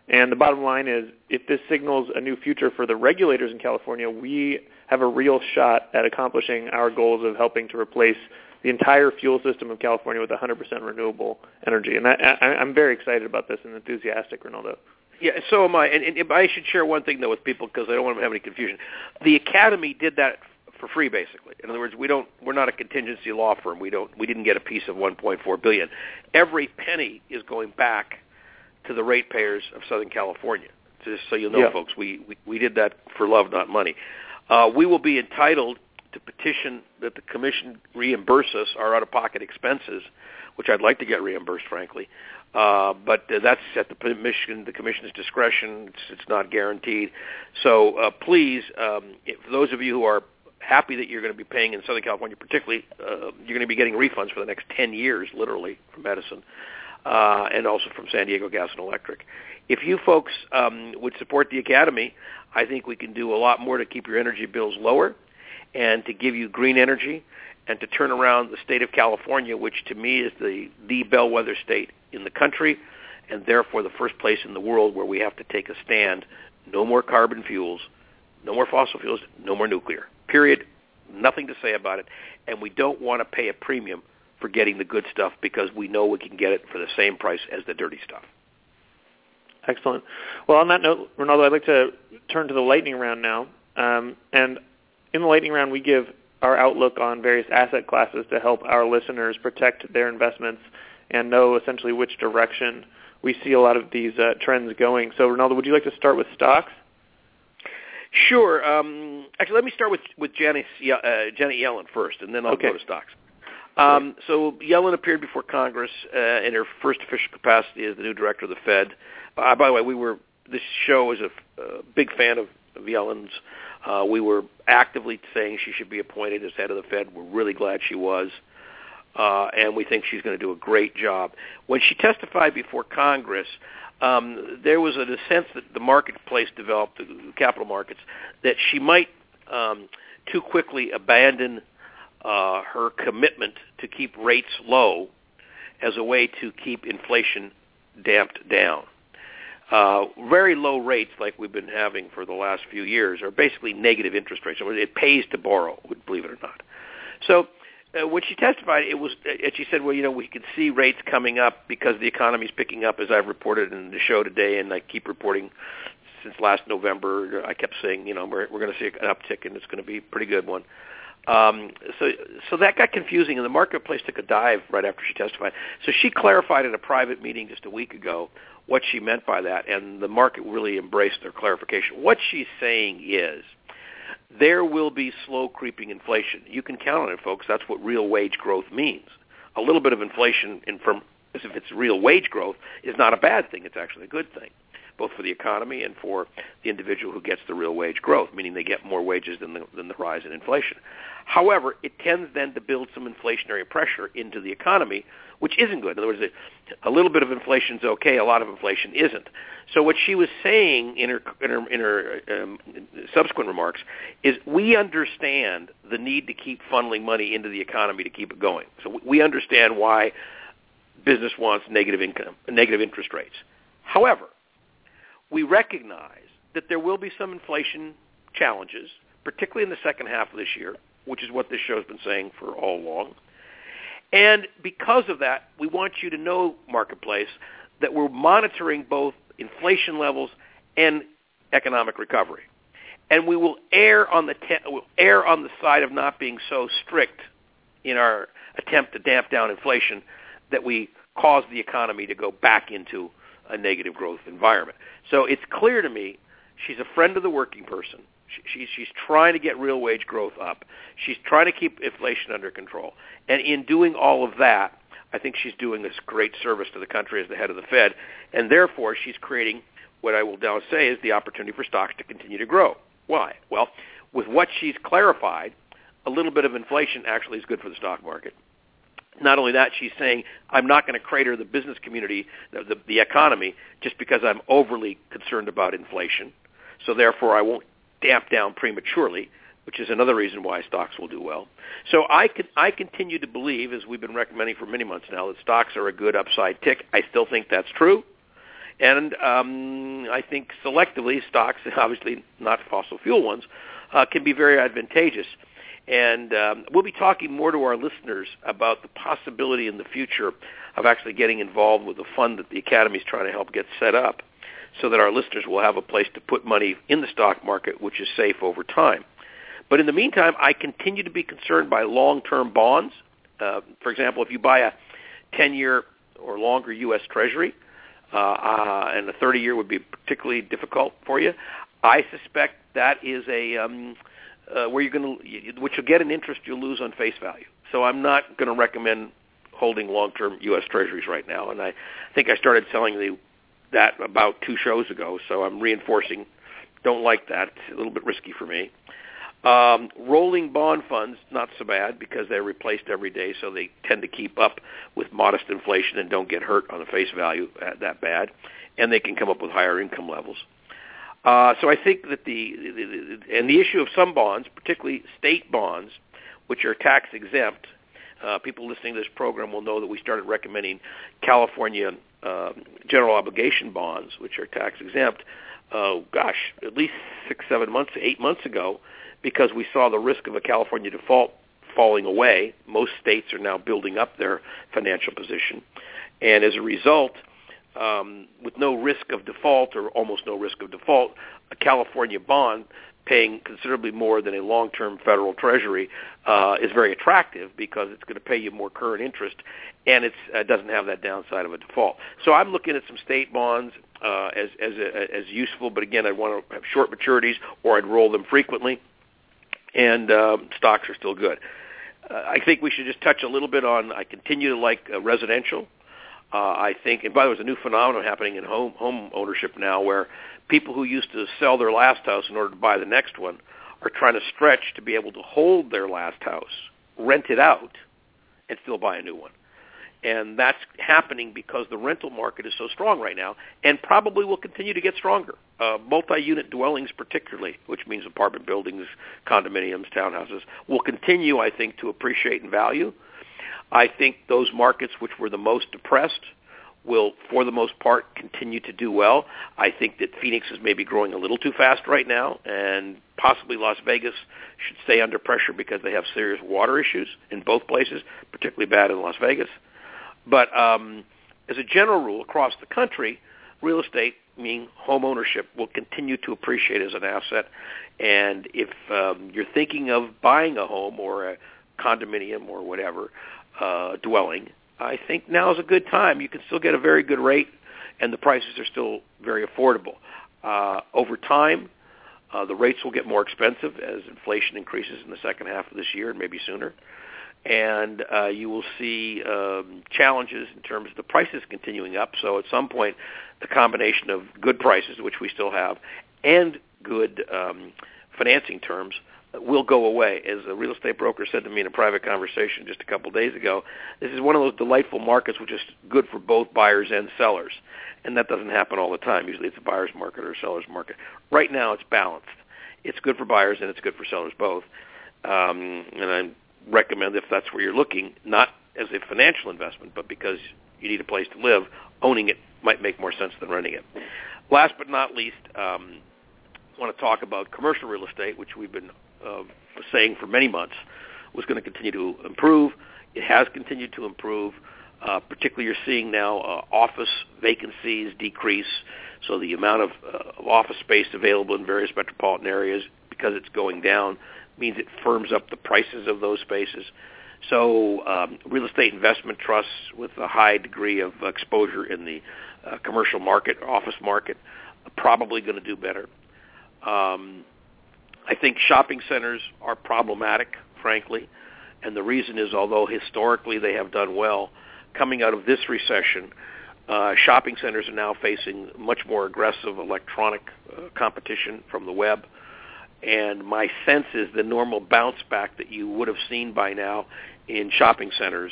And the bottom line is, if this signals a new future for the regulators in California, we have a real shot at accomplishing our goals of helping to replace the entire fuel system of California with 100% renewable energy. And I, I, I'm very excited about this and enthusiastic, Rinaldo. Yeah, so am I. And, and I should share one thing though with people because I don't want to have any confusion. The Academy did that for free, basically. In other words, we don't. We're not a contingency law firm. We don't. We didn't get a piece of 1.4 billion. Every penny is going back to the ratepayers of Southern California. Just so you know, yeah. folks, we, we we did that for love, not money. Uh, we will be entitled to petition that the commission reimburse us our out-of-pocket expenses, which I'd like to get reimbursed, frankly. Uh, but uh, that's at the commission, the commission's discretion. It's, it's not guaranteed. So uh, please, um, if, for those of you who are happy that you're going to be paying in Southern California, particularly, uh, you're going to be getting refunds for the next 10 years, literally, from Edison, uh, and also from San Diego Gas and Electric. If you folks um, would support the Academy, I think we can do a lot more to keep your energy bills lower and to give you green energy and to turn around the state of California, which to me is the, the bellwether state in the country and therefore the first place in the world where we have to take a stand. No more carbon fuels, no more fossil fuels, no more nuclear. Period. Nothing to say about it. And we don't want to pay a premium for getting the good stuff because we know we can get it for the same price as the dirty stuff. Excellent. Well, on that note, Rinaldo, I'd like to turn to the lightning round now. Um, and in the lightning round, we give our outlook on various asset classes to help our listeners protect their investments and know essentially which direction we see a lot of these uh, trends going. So, Rinaldo, would you like to start with stocks? Sure. Um, actually, let me start with with Janet, uh, Janet Yellen first, and then I'll okay. go to stocks. Um, so Yellen appeared before Congress uh, in her first official capacity as the new director of the Fed. Uh, by the way, we were this show is a, a big fan of, of Yellen's. Uh, we were actively saying she should be appointed as head of the Fed. We're really glad she was, uh, and we think she's going to do a great job. When she testified before Congress, um, there was a sense that the marketplace developed, the capital markets, that she might um, too quickly abandon uh, her commitment to keep rates low as a way to keep inflation damped down. Uh, very low rates like we've been having for the last few years are basically negative interest rates. So it pays to borrow, believe it or not. So uh, when she testified, it was uh, she said, "Well, you know, we can see rates coming up because the economy is picking up." As I've reported in the show today, and I keep reporting since last November. I kept saying, you know, we're we're going to see an uptick, and it's going to be a pretty good one. Um, so, so that got confusing, and the marketplace took a dive right after she testified. So she clarified in a private meeting just a week ago what she meant by that, and the market really embraced her clarification. What she's saying is there will be slow creeping inflation. You can count on it, folks. That's what real wage growth means. A little bit of inflation in from as if it's real wage growth is not a bad thing. It's actually a good thing both for the economy and for the individual who gets the real wage growth, meaning they get more wages than the, than the rise in inflation. However, it tends then to build some inflationary pressure into the economy, which isn't good. In other words, a little bit of inflation is okay, a lot of inflation isn't. So what she was saying in her in her, in her um, subsequent remarks is we understand the need to keep funneling money into the economy to keep it going. So we understand why business wants negative income, negative interest rates. However, we recognize that there will be some inflation challenges, particularly in the second half of this year, which is what this show has been saying for all along. And because of that, we want you to know, Marketplace, that we're monitoring both inflation levels and economic recovery. And we will err on the te- will err on the side of not being so strict in our attempt to damp down inflation that we cause the economy to go back into a negative growth environment. So it's clear to me she's a friend of the working person. She, she's she's trying to get real wage growth up. She's trying to keep inflation under control. And in doing all of that, I think she's doing this great service to the country as the head of the Fed. And therefore, she's creating what I will now say is the opportunity for stocks to continue to grow. Why? Well, with what she's clarified, a little bit of inflation actually is good for the stock market. Not only that, she's saying, I'm not going to crater the business community, the, the, economy, just because I'm overly concerned about inflation. So therefore, I won't damp down prematurely, which is another reason why stocks will do well. So I, can, I continue to believe, as we've been recommending for many months now, that stocks are a good upside tick. I still think that's true. And um, I think selectively, stocks, (laughs) obviously not fossil fuel ones, uh, can be very advantageous. And um, we'll be talking more to our listeners about the possibility in the future of actually getting involved with a fund that the Academy is trying to help get set up so that our listeners will have a place to put money in the stock market, which is safe over time. But in the meantime, I continue to be concerned by long-term bonds. Uh, for example, if you buy a 10-year or longer U.S. Treasury, uh, uh, and a 30-year would be particularly difficult for you, I suspect that is a um, uh, where you're going to, which you'll get an interest you'll lose on face value. So I'm not going to recommend holding long-term U.S. Treasuries right now, and I think I started selling the, that about two shows ago. So I'm reinforcing. Don't like that. It's a little bit risky for me. Um, rolling bond funds, not so bad because they're replaced every day, so they tend to keep up with modest inflation and don't get hurt on the face value that bad, and they can come up with higher income levels. Uh, so I think that the, the, the and the issue of some bonds, particularly state bonds, which are tax exempt. Uh, people listening to this program will know that we started recommending California uh, general obligation bonds, which are tax exempt. Uh, gosh, at least six, seven months, eight months ago, because we saw the risk of a California default falling away. Most states are now building up their financial position, and as a result, um, with no risk of default or almost no risk of default, a California bond paying considerably more than a long-term federal treasury uh, is very attractive because it's going to pay you more current interest, and it uh, doesn't have that downside of a default. So I'm looking at some state bonds uh, as as a, as useful, but again, I'd want to have short maturities or I'd roll them frequently, and uh, stocks are still good. Uh, I think we should just touch a little bit on. I continue to like uh, residential. Uh, I think, and by the way, there's a new phenomenon happening in home home ownership now, where people who used to sell their last house in order to buy the next one are trying to stretch to be able to hold their last house, rent it out, and still buy a new one. And that's happening because the rental market is so strong right now and probably will continue to get stronger. Uh, multi-unit dwellings particularly, which means apartment buildings, condominiums, townhouses, will continue, I think, to appreciate in value. I think those markets which were the most depressed – will, for the most part, continue to do well. I think that Phoenix is maybe growing a little too fast right now, and possibly Las Vegas should stay under pressure because they have serious water issues in both places, particularly bad in Las Vegas. But um, as a general rule, across the country, real estate, meaning home ownership, will continue to appreciate as an asset. And if um, you're thinking of buying a home or a condominium or whatever uh, dwelling, I think now is a good time. You can still get a very good rate, and the prices are still very affordable. Uh, over time, uh, the rates will get more expensive as inflation increases in the second half of this year and maybe sooner. And uh, you will see um, challenges in terms of the prices continuing up. So at some point, the combination of good prices, which we still have, and good um, financing terms will go away. As a real estate broker said to me in a private conversation just a couple days ago, this is one of those delightful markets which is good for both buyers and sellers. And that doesn't happen all the time. Usually it's a buyer's market or a seller's market. Right now it's balanced. It's good for buyers and it's good for sellers both. Um, and I recommend if that's where you're looking, not as a financial investment, but because you need a place to live, owning it might make more sense than renting it. Last but not least, um, want to talk about commercial real estate, which we've been uh, saying for many months was going to continue to improve. It has continued to improve. Uh, particularly, you're seeing now uh, office vacancies decrease. So the amount of, uh, of office space available in various metropolitan areas, because it's going down, means it firms up the prices of those spaces. So um, real estate investment trusts with a high degree of exposure in the uh, commercial market, office market, are probably going to do better. Um, I think shopping centers are problematic, frankly, and the reason is although historically they have done well, coming out of this recession, uh, shopping centers are now facing much more aggressive electronic uh, competition from the web. And my sense is the normal bounce back that you would have seen by now in shopping centers,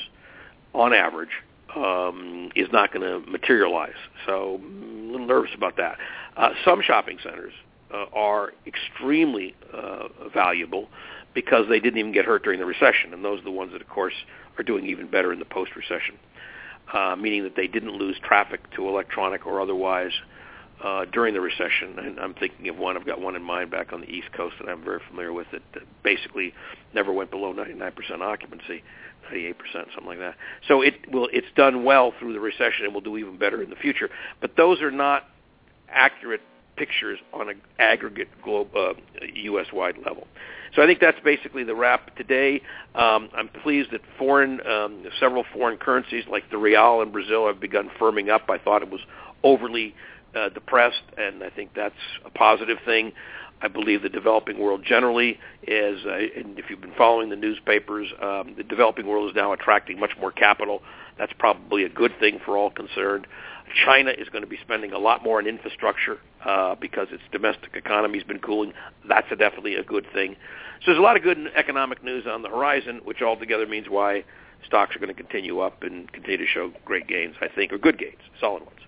on average, um, is not going to materialize. So I'm a little nervous about that. Uh, some shopping centers uh, are extremely uh, valuable because they didn't even get hurt during the recession, and those are the ones that, of course, are doing even better in the post-recession, uh, meaning that they didn't lose traffic to electronic or otherwise uh, during the recession. And I'm thinking of one. I've got one in mind back on the East Coast that I'm very familiar with that, that basically never went below 99% occupancy. 98%, something like that. So it will, it's done well through the recession and will do even better in the future. But those are not accurate pictures on an aggregate globe, uh, U.S.-wide level. So I think that's basically the wrap today. Um, I'm pleased that foreign, um, several foreign currencies like the real in Brazil have begun firming up. I thought it was overly uh, depressed, and I think that's a positive thing. I believe the developing world generally is, uh, and if you've been following the newspapers, um, the developing world is now attracting much more capital. That's probably a good thing for all concerned. China is going to be spending a lot more on infrastructure uh, because its domestic economy has been cooling. That's a definitely a good thing. So there's a lot of good economic news on the horizon, which altogether means why stocks are going to continue up and continue to show great gains, I think, or good gains, solid ones.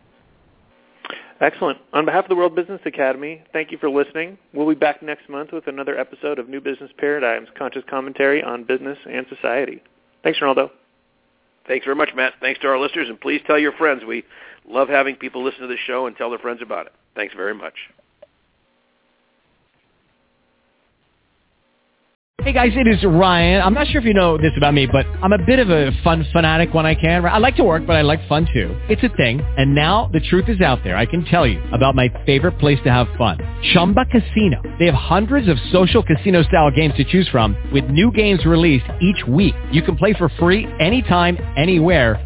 Excellent. On behalf of the World Business Academy, thank you for listening. We'll be back next month with another episode of New Business Paradigms, conscious commentary on business and society. Thanks, Rinaldo. Thanks very much, Matt. Thanks to our listeners, and please tell your friends. We love having people listen to the show and tell their friends about it. Thanks very much. Hey guys, it is Ryan. I'm not sure if you know this about me, but I'm a bit of a fun fanatic when I can. I like to work, but I like fun too. It's a thing. And now the truth is out there. I can tell you about my favorite place to have fun. Chumba Casino. They have hundreds of social casino style games to choose from with new games released each week. You can play for free anytime, anywhere